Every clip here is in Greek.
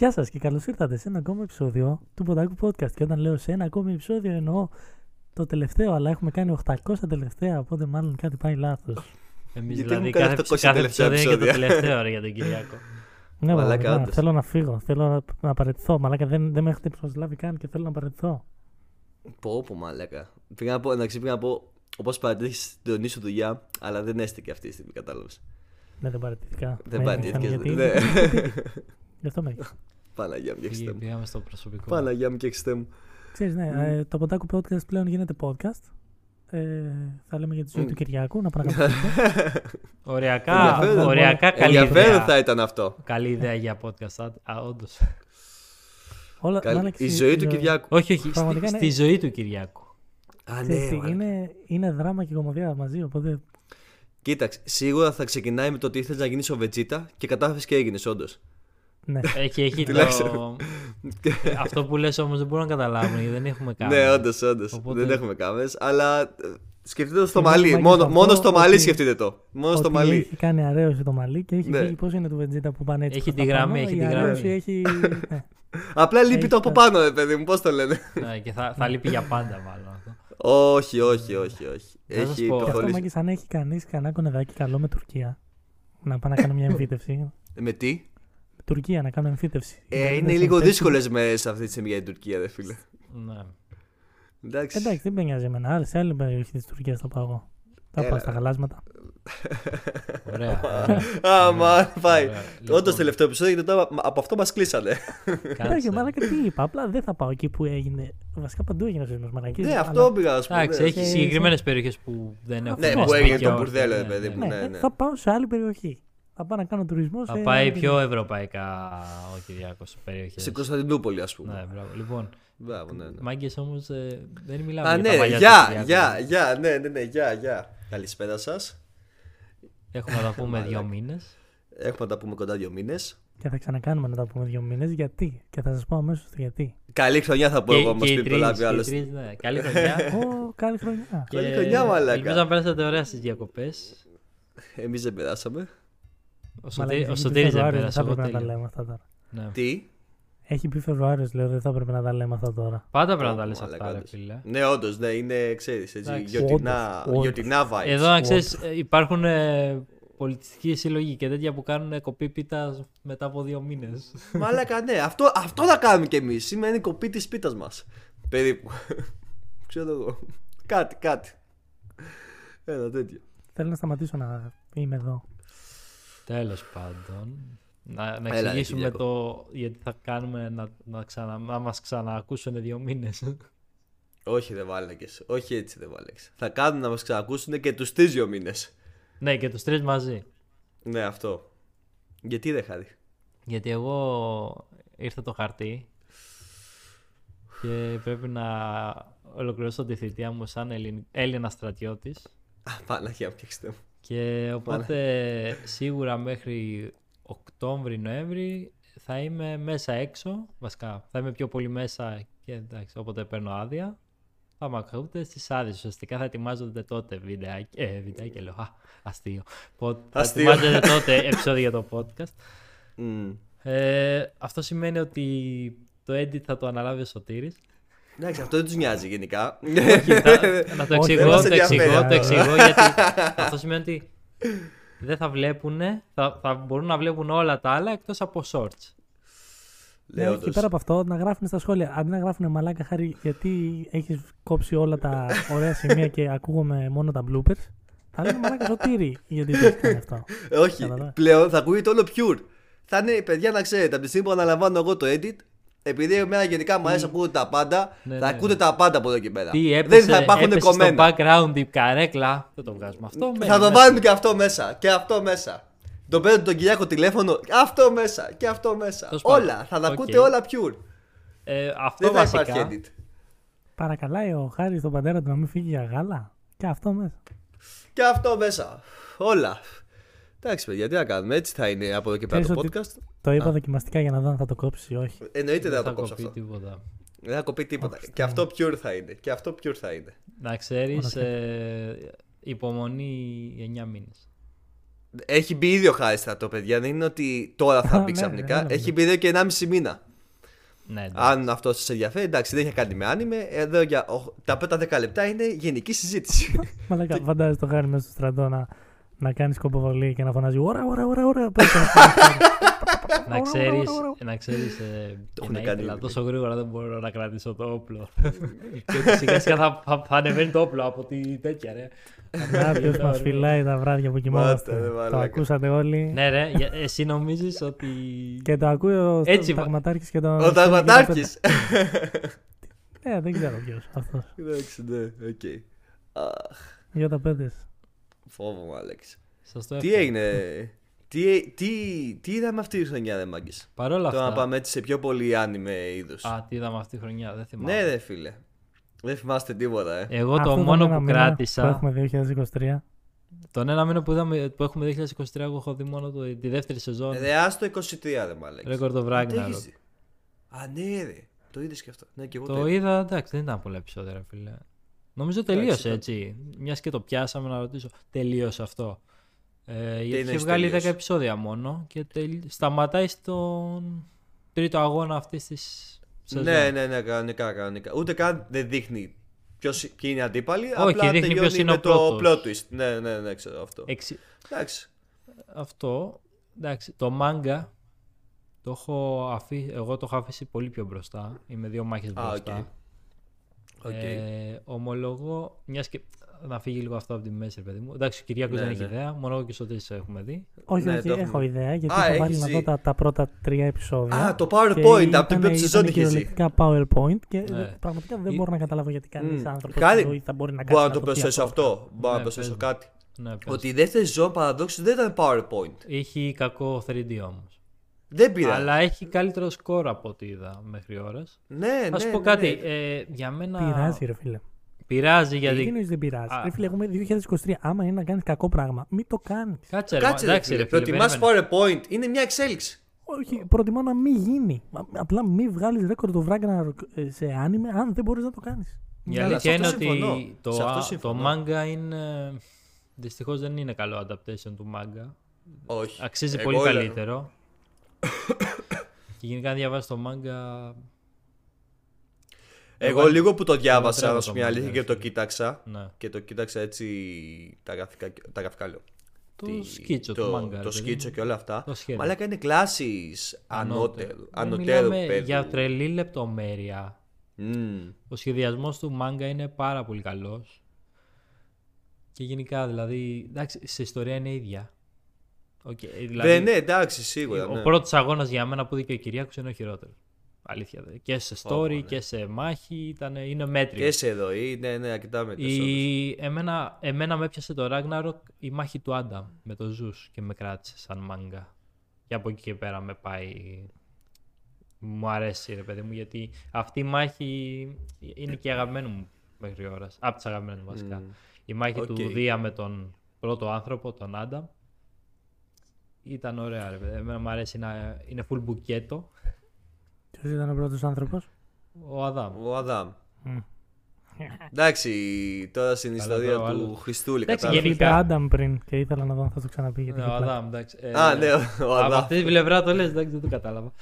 Γεια σας και καλώς ήρθατε σε ένα ακόμα επεισόδιο του Ποντάκου Podcast. Και όταν λέω σε ένα ακόμα επεισόδιο εννοώ το τελευταίο, αλλά έχουμε κάνει 800 τελευταία, οπότε μάλλον κάτι πάει λάθος. Εμείς Γιατί δηλαδή έχουμε κάνει κάθε, 800 κάθε τελευταία επεισόδιο είναι και το επεισόδια. τελευταίο ρε, για τον Κυριακό. Ναι, Μαλάκα, μαλάκα, όντως. θέλω να φύγω. Θέλω να, να παραιτηθώ. Μαλάκα δεν, δεν με έχετε προσλάβει καν και θέλω να παραιτηθώ. Πω, πω, μαλάκα. Πήγα να πω, εντάξει, πήγα να πω, όπως παρατήρησε τον ίσο δουλειά, αλλά δεν έστεκε αυτή τη στιγμή, κατάλαβες. Ναι, δεν παραιτηθήκα. Δεν Με ένιωσαν παρατήθηκες, γιατί- ναι. Γι' αυτό με έχεις. Παναγία μου και Πήγε- εξτέ μου. Πήγαμε στο προσωπικό. Παναγία μου και εξτέ μου. Ξέρεις, ναι, ε, το Ποντάκου Podcast πλέον γίνεται podcast. Ε, θα λέμε για τη ζωή Μμ. του Κυριακού, να παρακολουθήσουμε. Οριακά, Ενδιαφέρον. οριακά καλή Ενδιαφέρον ιδέα. θα ήταν αυτό. Καλή ιδέα για podcast. Α, α, όντως. Όλα, Καλή- μαλάκα, Η στη- ζωή του ε, Κυριάκου. όχι, όχι. Στη, Πραγματικά στη είναι- ζωή του Κυριακού. Α, ξέρεις ναι, τι, μαλάκα. είναι, είναι δράμα και κομμωδία μαζί, οπότε Κοίταξε, σίγουρα θα ξεκινάει με το ότι ήθελες να γίνεις ο Βετζίτα και κατάφερες και έγινες, όντως. Ναι. Έχει, έχει το... Τουλάχιστον. Αυτό που λες όμως δεν μπορούν να καταλάβουν γιατί δεν έχουμε κάνει. Ναι, όντως, όντως. Οπότε- Δεν έχουμε κάμερες, αλλά ε, σκεφτείτε το στο Συγγνώμη, μαλλί. Μάκη, Μόνο, θα μόνο πω στο μαλλί ότι- σκεφτείτε το. Μόνο στο ότι μαλλί. έχει κάνει αρέωση το μαλλί και έχει Ναι. φύγει πώς είναι του Βεντζίτα που πάνε έτσι Έχει προς τη τα γραμμή, πάνω, έχει η τη γραμμή. αρέωση έχει... ναι. Απλά λείπει Έχει το από τα- πάνω, ρε παιδί μου, πώς το λένε. Ναι, και θα, θα λείπει για πάντα μάλλον αυτό. όχι, όχι, όχι, όχι. Θα σας Έχει πω. Και αυτό προχωρήσει. μάγκες αν έχει κανείς κανένα κονεδάκι καλό με Τουρκία. Να πάει να κάνω μια εμφύτευση. Με τι; Τουρκία να κάνω εμφύτευση. Ε, Γιατί είναι δεν λίγο σε- δύσκολες μέρε αυτή τη στιγμή για την Τουρκία, δε φίλε. Ναι. Εντάξει. Εντάξει, δεν με νοιάζει εμένα. Άλλη σε άλλη περιοχή της Τουρκίας θα πάω εγώ. Θα πάω Έλα. στα γαλάσματα. Ωραία. Α, μα πάει. Ωραία. Λοιπόν, Όντω τελευταίο επεισόδιο γιατί τώρα από αυτό μας κλείσανε. κάτσε. Εντάξει, μαλάκα τι είπα. Απλά δεν θα πάω εκεί που έγινε. Βασικά παντού έγινε αυτό μαλακής. Ναι, αυτό πήγα να σου πω. Εντάξει, ναι. έχει σε- συγκεκριμένες περιοχές που δεν έχουν. Ναι, που σπίτι έγινε και το όχι. μπουρδέλο, ρε Ναι, παιδί ναι. μου. Ναι, ναι, ναι. θα πάω σε άλλη περιοχή. Θα πάω να κάνω τουρισμός σε. Θα πάει άλλη πιο περιοχή. ευρωπαϊκά ο Κυριάκος σε περιοχές. Στην Κωνσταντινούπολη, ας Ναι, πούμε. μπράβο. Λοιπόν, Μπράβο, ναι, ναι. μάγκες όμως δεν μιλάμε Α, για τα ναι, παλιά τους γεια, Κυριάκου. γεια, γεια, ναι, ναι, ναι, γεια, γεια. Καλησπέρα σας. Έχουμε να τα πούμε δύο Μαλάκα. μήνες. Έχουμε να τα πούμε κοντά δύο μήνες. Και θα ξανακάνουμε να τα πούμε δύο μήνες. Γιατί; Και θα σας πω αμέσως το γιατί. Καλή χρονιά θα πω εγώ όμω πριν προλάβει ο άλλος. Ναι. Καλή χρονιά. Ω, καλή χρονιά. Και Καλή χρονιά, μαλάκα. Ελπίζω να περάσετε ωραία στις διακοπές. Εμείς δεν περάσαμε. Ο Μαλάκα, Σωτή- ο έχει Σωτήρης πει δεν Φεβρουάριος, πέρασε. Δεν θα εγώ έπρεπε να τα τέλεια. λέμε αυτά τώρα. Ναι. Τι; Έχει πει Φεβρουάριος, λέω, δεν θα έπρεπε να τα λέμε αυτά τώρα. Πάντα πρέπει να τα Ω, λες μαλάκα, αυτά, ρε όντως. φίλε. Ναι, όντως, ναι, είναι, ξέρεις, έτσι, Εντάξει. γιορτινά, Όντως, όντως. γιορτινά vibes. Εδώ να ξέρεις, υπάρχουν ε, πολιτιστικοί σύλλογοι και τέτοια που κάνουν κοπή πίτα μετά από δύο μήνες. Μαλάκα, ναι, αυτό, αυτό θα κάνουμε κι εμείς. Σήμερα είναι η κοπή της πίτα μας. Περίπου. Ξέρω εγώ. Κάτι, κάτι. Ένα τέτοιο. Θέλω να σταματήσω να είμαι εδώ. Τέλος πάντων. Να, να Έλα, ρε, εξηγήσουμε Κυριακό. το γιατί θα κάνουμε να, να, ξανα, να μας ξαναακούσουν δύο μήνες. Όχι, δεν βάλακε. Όχι έτσι, δεν βάλακε. Θα κάνουν να μας ξανακούσουν και τους τρεις δύο μήνες. ναι, και τους τρεις μαζί. Ναι, αυτό. Γιατί δεν χάρη; Γιατί εγώ ήρθε το χαρτί και πρέπει να ολοκληρώσω τη θητεία μου σαν Ελλην- Έλληνα στρατιώτης Α, Παναγία μου, φτιάξτε μου. Και οπότε σίγουρα μέχρι Οκτώβρη-Νοέμβρη θα είμαι μέσα έξω, βασικά θα είμαι πιο πολύ μέσα και εντάξει, όποτε παίρνω άδεια. Θα με ακούτε στις άδειες, ουσιαστικά θα ετοιμάζονται τότε βιντεάκι, ε, βιντεάκι λέω, α, αστείο. Πο- Θα Αστείο. ετοιμάζονται τότε επεισόδια για το podcast. Μμμ. Ε, αυτό σημαίνει ότι το edit θα το αναλάβει ο Σωτήρης. Εντάξει, αυτό δεν τους νοιάζει γενικά. Όχι, θα- να το Όχι, εξηγώ, δεν μας το εξηγώ, ενδιαφέρει. το εξηγώ γιατί αυτό σημαίνει ότι δεν θα βλέπουν, θα, θα μπορούν να βλέπουν όλα τα άλλα εκτός από shorts. Λέω Ναι, όντως. και πέρα από αυτό, να γράφουν στα σχόλια. Αντί να γράφουν μαλάκα χάρη, γιατί έχεις κόψει όλα τα ωραία σημεία και ακούγομαι μόνο τα bloopers. Θα λένε μαλάκα σωτήρι, γιατί το έχει κάνει αυτό. Ε, Όχι, Κατάλαβα. πλέον θα ακούγεται όλο pure. Θα είναι, παιδιά, να ξέρετε, από τη στιγμή που αναλαμβάνω εγώ το edit, επειδή εμένα γενικά μου αρέσει να ακούγονται τα πάντα, Ναι, θα ναι. ακούτε τα πάντα από εδώ και πέρα. Τι δεν έπεσε, θα υπάρχουν έπεσε στο κομμένα. background η καρέκλα. Δεν το βγάζουμε αυτό. μένει Θα το μέσα. βάλουμε και αυτό μέσα. Και αυτό μέσα. Το παίρνω τον Κυριάκο τηλέφωνο. Αυτό μέσα. Και αυτό μέσα. Τέλος πάντων. Όλα. Θα τα Οκ. ακούτε όλα pure. Ε, αυτό Δεν θα βασικά. υπάρχει edit. Παρακαλάει ο Χάρης τον πατέρα του να μην φύγει για γάλα. Και αυτό μέσα. Και αυτό μέσα. Όλα. Εντάξει, παιδιά, τι να κάνουμε. Έτσι θα είναι από εδώ και πέρα Ξέρεις το ότι- podcast. Το είπα δοκιμαστικά για να δω αν θα το κόψει ή όχι. Εννοείται δεν θα το θα κόψω κοπεί αυτό. τίποτα. Δεν θα κοπεί τίποτα. Όχι, Και αυτό pure θα είναι. Και αυτό pure θα είναι. Να ξέρεις, Ωραία. ε, υπομονή 9 μήνες. Έχει μπει ήδη ο Χάρη στρατό, παιδιά. Δεν είναι ότι τώρα θα Α, μπει ναι, ξαφνικά. ναι, Έχει μπει εδώ και 1,5 μήνα. Ναι, εντάξει. Αν αυτός σα ενδιαφέρει, εντάξει, δεν έχει κάνει με άνιμε. Εδώ για ο- τα πρώτα 10 λεπτά είναι γενική συζήτηση. Μαλάκα, φαντάζεσαι το χάρη μέσα στο στρατό να, να κάνεις σκοποβολή και να φωνάζει Ωρα, ωρα, ωρα, ωρα. Πες το, να ξέρεις, να ξέρεις ε, Το και έχουν να κάνει ήθελα ήδη. τόσο γρήγορα δεν μπορώ να κρατήσω το όπλο. και ότι σιγά σιγά θα, θα, θα ανεβαίνει το όπλο από τη τέτοια ρε. Κάποιο μας φυλάει τα βράδια που κοιμόμαστε. Μάστε, ρε, Το μαλάκα. ακούσατε όλοι. ναι ρε, για- εσύ νομίζεις ότι... Και το ακούει ο Έτσι, Ταγματάρχης και τον. Ο Ταγματάρχης. Ναι, δεν ξέρω ποιος αυτός. Εντάξει, ναι, οκ. Αχ, Για τα πέντε. Φόβο μου, Άλεξ. Σας το Τι εύχομαι. έγινε; Τι, τι, τι είδαμε αυτή τη χρονιά, ρε μάγκες; Παρ' όλα Τώρα να αυτά... πάμε έτσι σε πιο πολύ άνιμε είδους. Α, τι είδαμε αυτή τη χρονιά, δεν θυμάμαι. Ναι, ρε φίλε. Δεν θυμάστε τίποτα, ε. Εγώ Αυτό το τον μόνο ένα που μήνα κράτησα, Που έχουμε 2023. τον ένα μήνα που, είδαμε, που έχουμε 2023, εγώ έχω δει μόνο το, τη δεύτερη σεζόν. Ρε, άστο 23, ρε μάλεξ. Record of Τι Ragnarok. έχεις δει; Α, ναι, ρε. Το είδες και αυτό. Ναι, και εγώ Το το είδα. είδα, εντάξει, δεν ήταν πολλά επεισόδια, ρε φίλε. Νομίζω τελείωσε ήταν- έτσι. Μιας και το πιάσαμε να ρωτήσω. Τελείωσε αυτό. Ε, γιατί είχε εννοείς βγάλει 10 τελείωσε; επεισόδια μόνο και τελ... σταματάει στον τρίτο αγώνα αυτής της σεζόν. Ναι, ναι, ναι, κανονικά, κανονικά. Ούτε καν δεν δείχνει ποιος, ποιοι είναι οι αντίπαλοι. Όχι, απλά δείχνει τελειώνει ποιος είναι με ο το πρώτος. plot twist. Ναι, ναι, ναι, ξέρω αυτό. Εξι- Εντάξει. Αυτό. Εντάξει, το μάγκα το έχω αφήσει, εγώ το έχω αφήσει πολύ πιο μπροστά. Είμαι δύο μάχες Α, μπροστά. OK. OK. Ε, ομολογώ, μιας και να φύγει λίγο αυτό από τη μέση, ρε παιδί μου. Εντάξει, ο Κυριάκος Ναι, δεν έχει ναι. ιδέα, μόνο εγώ και ο Σωτής έχουμε δει. Όχι, Ναι, όχι, το έχω έχουμε. ιδέα γιατί Α, έχω βάλει έχεις να δει. δω τα, τα πρώτα τρία επεισόδια. Α, το και PowerPoint από την ήταν- πρώτη σεζόν ήταν είχε ζει. κυριολεκτικά PowerPoint και Ναι. πραγματικά δεν Ή- μπορώ να καταλάβω γιατί κανείς Μμ. άνθρωπος Κάνει- θα μπορεί να κάνει. Μπορώ να το προσθέσω αυτό. Μπορώ να Ναι, προσθέσω πες μου. κάτι. Ναι, πες. Ότι η δεύτερη σεζόν παραδόξως δεν ήταν PowerPoint. Έχει κακό 3D όμως. Δεν πειράζει. Αλλά έχει καλύτερο σκορ από ό,τι είδα μέχρι ώρας. Ναι, Θα ναι. σου πω ναι, κάτι. ναι. Ε, για μένα. Πειράζει, ρε φίλε. Πειράζει Γιατί γιατί. εννοείς δεν πειράζει. Α. Ρε φίλε, έχουμε 2023. Άμα είναι να κάνεις κακό πράγμα, μην το κάνεις. Κάτσε ρε. Κάτσε, μα- ρε εντάξει, φίλε. ρε φίλε. Προτιμάς περίμενε. PowerPoint. Είναι μια εξέλιξη. Όχι, προτιμώ να μην γίνει. Α- Απλά μην βγάλεις ρέκορ του Ragnarok ε, σε άνιμε αν δεν μπορείς να το κάνεις. Η Ναι, αλλά αλήθεια σε είναι αυτό ότι συμφωνώ. το, Σε αυτό α- το συμφωνώ. manga είναι. Δυστυχώς δεν είναι καλό adaptation του manga. Όχι. Αξίζει Εγώ πολύ λέω- καλύτερο. Και γενικά αν διαβάσει το manga. Εγώ Εγώ- λίγο που το διάβασα, τρέμω να το σου μια αλήθεια manga, και το ρε φίλε. κοίταξα. Ναι. Και το κοίταξα έτσι τα γραφικά, τα γραφικά λέω. Το Τι- σκίτσο το, του manga. ρε Το παιδί σκίτσο μου. και όλα αυτά. Το σχέδιο. Μαλάκα είναι κλάσεις ανώτερου. Δεν Ανωτέρου μιλάμε επιπέδου. για τρελή λεπτομέρεια. Μμμ. Ο σχεδιασμός του manga είναι πάρα πολύ καλός. Και γενικά δηλαδή, εντάξει, σε ιστορία είναι ίδια. Οκ, δηλαδή, Ναι, ναι, εντάξει, σίγουρα. ο ναι. πρώτος αγώνας για μένα που δίκαιο ο Κυριάκος είναι ο χειρότερος. Αλήθεια. δε. Και σε story Ω, ναι. και σε μάχη ήταν, είναι μέτριο. Και σε ροή, ναι, ναι, αρκετά με Η... Εμένα, εμένα με έπιασε το Ragnarok η μάχη του Άνταμ με το Zeus και με κράτησε σαν μάγκα. Και από εκεί και πέρα με πάει. Μου αρέσει ρε παιδί μου γιατί αυτή η μάχη είναι και αγαπημένη μου μέχρι ώρας. Από τις αγαπημένες μου βασικά. Η μάχη του Οκ. Δία με τον πρώτο άνθρωπο, τον Άνταμ. Ήταν ωραία ρε παιδί. Εμένα μου αρέσει να είναι full μπουκέτο. Ποιος ήταν ο πρώτος άνθρωπος; Ο Αδάμ. Ο Αδάμ. Εντάξει, τώρα στην Καλά, ιστορία τώρα ο του άλλος. Χριστούλη. Εντάξει, κατάλαβες. γενικά- Είπε Άνταμ πριν και ήθελα να δω αν θα το ξαναπεί. Γιατί Ναι, είχε ο πλάκα. Αδάμ, εντάξει. Ε, Α, ναι, ο Από Αδάμ. αυτή την πλευρά το λες, εντάξει, δεν το κατάλαβα.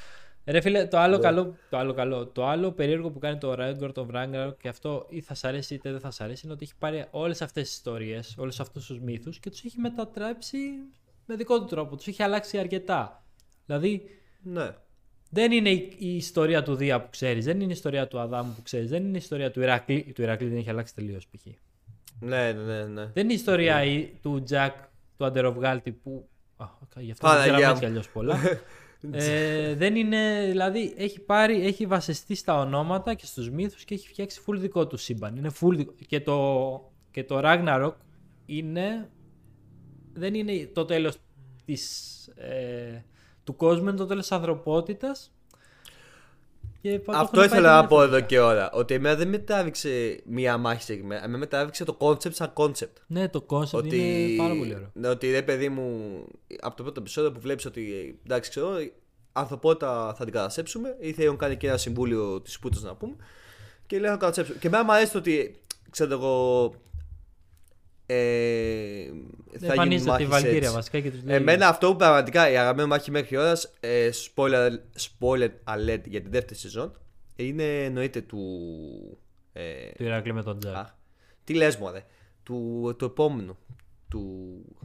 Ρε φίλε, το άλλο, καλό, το άλλο καλό, το άλλο περίεργο που κάνει το Ragnarok, το Ragnarok και αυτό ή θα σ' αρέσει είτε δεν θα σ' αρέσει είναι ότι έχει πάρει όλες αυτές τις ιστορίες, όλους αυτούς τους μύθους και τους έχει μετατρέψει με δικό του τρόπο, τους έχει αλλάξει αρκετά. Δηλαδή, Ναι. δεν είναι η, η ιστορία του Δία που ξέρεις, δεν είναι η ιστορία του Αδάμου που ξέρεις, δεν είναι η ιστορία του Ηρακλή, του Ηρακλή δεν έχει αλλάξει τελείως π.χ. Ναι, ναι, ναι, ναι. Δεν είναι η ιστορία η- του Τζακ, του αντεροβγάλτη που... Α, γι' αυτό δεν Παναγία ξέραμε μου. έτσι κι αλλιώς πολλά. ε, δεν είναι, δηλαδή έχει πάρει, έχει βασιστεί στα ονόματα και στους μύθους και έχει φτιάξει full δικό του σύμπαν. Είναι full δικό. Και το, και το Ragnarok είναι, δεν είναι το τέλος της, ε, του κόσμου, είναι το τέλος της ανθρωπότητας. Και το Αυτό έχουν πάει ήθελα να την πω έφερε. εδώ και ώρα. Ότι εμένα δεν με τράβηξε μία μάχη συγκεκριμένα. Εμένα με τράβηξε το concept σαν concept. Ναι, το concept Ότι, είναι πάρα πολύ ωραίο. ναι, ότι ρε παιδί μου, από το πρώτο επεισόδιο που βλέπεις ότι εντάξει, ξέρω, η ανθρωπότητα θα την καταστρέψουμε, ή θα έχουν κάνει και ένα συμβούλιο της Πούτας να πούμε, και λέει θα την καταστρέψουμε. Και εμένα μου αρέσει το ότι, ξέρω εγώ, ε, θα γίνει Εμφανίζεται μάχης τη Βαλκύρια έτσι. βασικά και τους λέει. Εμένα αυτό που πραγματικά η αγαπημένη μάχη μέχρι ώρας, ε, spoiler, spoiler alert για τη δεύτερη σεζόν, είναι εννοείται του. Ε, Του Ηρακλή με τον Τζακ. α, τι λες μωρέ, του, του επόμενου, του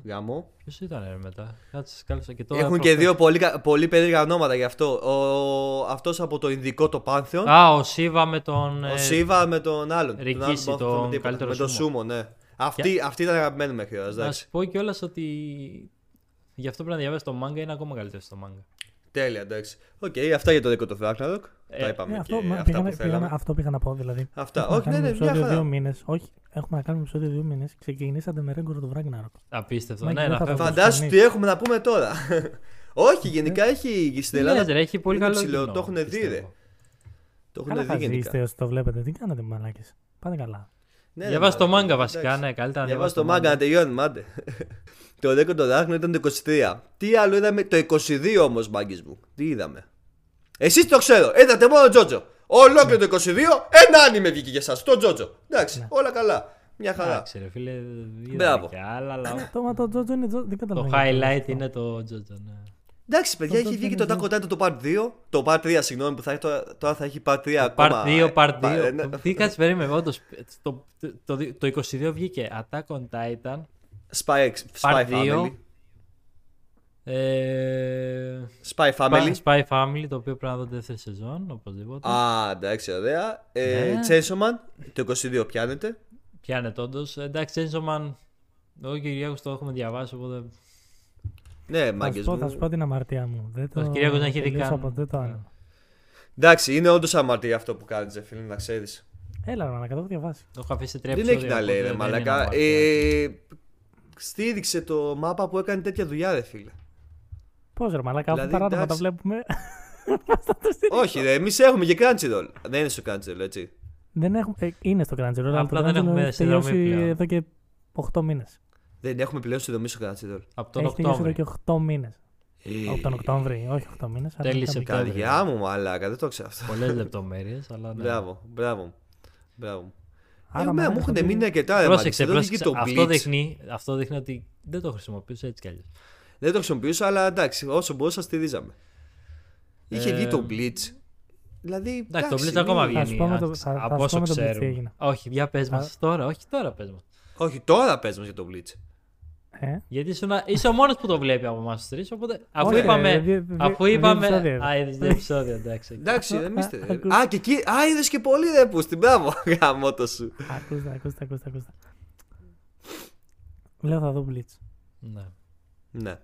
γάμου. Ποιος ήταν ρε, μετά; Κάτσε, κάλυψα και τώρα. Έχουν και προχθές. δύο πολύ, κα- πολύ περίεργα ονόματα γι' αυτό. Ο, αυτός από το Ινδικό το Πάνθεον, Α, ο Σίβα με τον. ο ε, Σίβα με τον άλλον. Ρικίσι, τον άλλον που δεν τον θυμάμαι τίποτα. καλύτερο Με τον σούμο. Σούμο, ναι. Αυτή, αυτή ήταν αγαπημένη μέχρι ώρα, Να εντάξει. σου πω κιόλας ότι. Γι' αυτό πρέπει να διαβάσει το manga, είναι ακόμα καλύτερο στο manga. Τέλεια, εντάξει. Οκ, αυτά για το δικό το Ragnarok. Ε, Τα είπαμε Ε, και αυτό, αυτά μα- που πήγαμε, θέλαμε. πήγαμε, αυτό πήγα να πω δηλαδή. Αυτά. Έχουμε Όχι, να ναι, κάνουμε ναι, μια επεισόδιο χαρά. δύο μήνες. Όχι, έχουμε να κάνουμε επεισόδιο δύο μήνες. Ξεκινήσατε με Ρέγκορο του Βράγκναροκ. Απίστευτο. Μα ναι, και να δεν θα φεύγω. το Φαντάσου εμείς. τι έχουμε να πούμε τώρα. Όχι, γενικά έχει στην Τι Ελλάδα. λες, ρε, έχει πολύ είναι καλό ψηλό, κοινό, Το έχουν δει, πιστεύω. ρε. Το Καλά έχουν θα δει γενικά. ζήσετε όσοι το βλέπετε. Τι κάνετε μαλάκες. Πάτε καλά. Ναι, Διαβάζει ναι, το ναι, manga βασικά, εντάξει. ναι, καλύτερα να Διαβάζει διαβάσει το manga να τελειώνουμε, άντε. Το ρέκορ το Ragnarok ήταν το 23. Τι άλλο είδαμε, το 22 όμως, μάγκε μου. Τι είδαμε. Εσείς το ξέρω, είδατε μόνο Τζότζο. Ολόκληρο το 22, ένα άνιμε βγήκε για εσά, το Τζότζο. Εντάξει, όλα καλά. Μια χαρά. Εντάξει, ρε φίλε, είδαμε Μπράβο. και άλλα, αλλά Το μα το Τζότζο είναι Τζότζο. Δεν το καταλαβαίνω. highlight είναι το Jojo, ναι. Εντάξει, παιδιά, Το έχει Jojo βγει και είναι το Attack on Titan το Part 2. Το Part 3, συγγνώμη, που θα έχει τώρα, τώρα θα έχει Part 3 ακόμα. Part 2, Part Ε, ε, ναι. 2. Τι κάτσε, περίμενε, όντως, το, το, το, το 22 βγήκε Attack on Titan, Spy, Spy Part 2, Family. ε, Spy Family. Spy Family, το οποίο πρέπει να δω δεύτερη σεζόν, οπωσδήποτε. Α, εντάξει, ωραία. Ε, Ναι. Chainsaw Man, το 22 πιάνεται. Πιάνεται όντως. Εντάξει, Chainsaw Man, εγώ και ο Κυριάκος το έχουμε διαβάσει, οπότε Ναι, Θα μάγκες σου πω, θα μου. σου πω την αμαρτία μου. Δεν το Ο Κυριάκος δεν έχει δει τελείωσα καν. ποτέ το Ναι. άλλο. Εντάξει, είναι όντως αμαρτία αυτό που κάνει, φίλε, να ξέρεις. Έλα, ρε, να το έχω διαβάσει. το έχω αφήσει τρία Δεν επεισόδια. έχει να λέει, οπότε ρε δεν είναι Μαλακά. αμαρτία. Ε, στήριξε το μάπα που έκανε τέτοια δουλειά, ρε φίλε. Πώς ρε, μαλάκα, αφού Δηλαδή, παράνομα τα εντάξει. βλέπουμε. Όχι, ρε, εμείς έχουμε και Crunchyroll. Δεν είναι στο Crunchyroll, έτσι. δεν έχουμε, ε, είναι στο Crunchyroll, αλλά το Απλά δεν Crunchyroll έχουμε έχει συνδρομή τελειώσει πλέον. εδώ και 8 μήνες. Δεν έχουμε πλέον συνδρομή στο Crunchyroll. Από τον Έχει τελειώσει εδώ Οκτώβριο. και 8 μήνες. Ε, Από τον Οκτώβρη, όχι 8 μήνες. Τέλη Σεπτέμβρη. Καρδιά μου, μαλάκα, δεν το ξέρω αυτό. Πολλές λεπτομέρειες, αλλά. Ναι. Μπράβο, μπράβο. Μπράβο. Άρα, Εμένα μου μαλάκα, έχουν το- μείνει αρκετά, ρε Πρόσεξε, μάλιστα. Εδώ βγήκε πρόσεξε. το Αυτό Bleach. δείχνει, αυτό δείχνει ότι δεν το χρησιμοποιούσε έτσι κι αλλιώς. Δεν το χρησιμοποιούσα, αλλά εντάξει, όσο μπορούσα στηρίζαμε. Είχε Ε, βγει το Bleach. Δηλαδή. Εντάξει, το Blitz μην- ακόμα Θα βγαίνει. σου πω με το- άξι- θα- θα Από σου όσο πω με το Blitz τι ξέρουμε. έγινε. Όχι, για πες μας Θα- τώρα, όχι τώρα πες μας. Όχι, τώρα παίζουμε για το Bleach. Ε, Γιατί ήσουν, είσαι ο μόνος που το βλέπει από εμάς τους τρεις. Οπότε αφού Όχι, είπαμε. ρε, δι- δι- αφού δύο είπαμε. επεισόδια είδα. Α, είδες δύο επεισόδια, εντάξει. Εντάξει, δεν είστε. Α, ρε. ακούς. Α, και εκεί. Α, είδες και πολύ ρε πούστη. Μπράβο, γαμότο σου. Ακούστε, ακούστε, ακούστε, ακούστε. Λέω θα δω Blitz. Ναι. Ναι.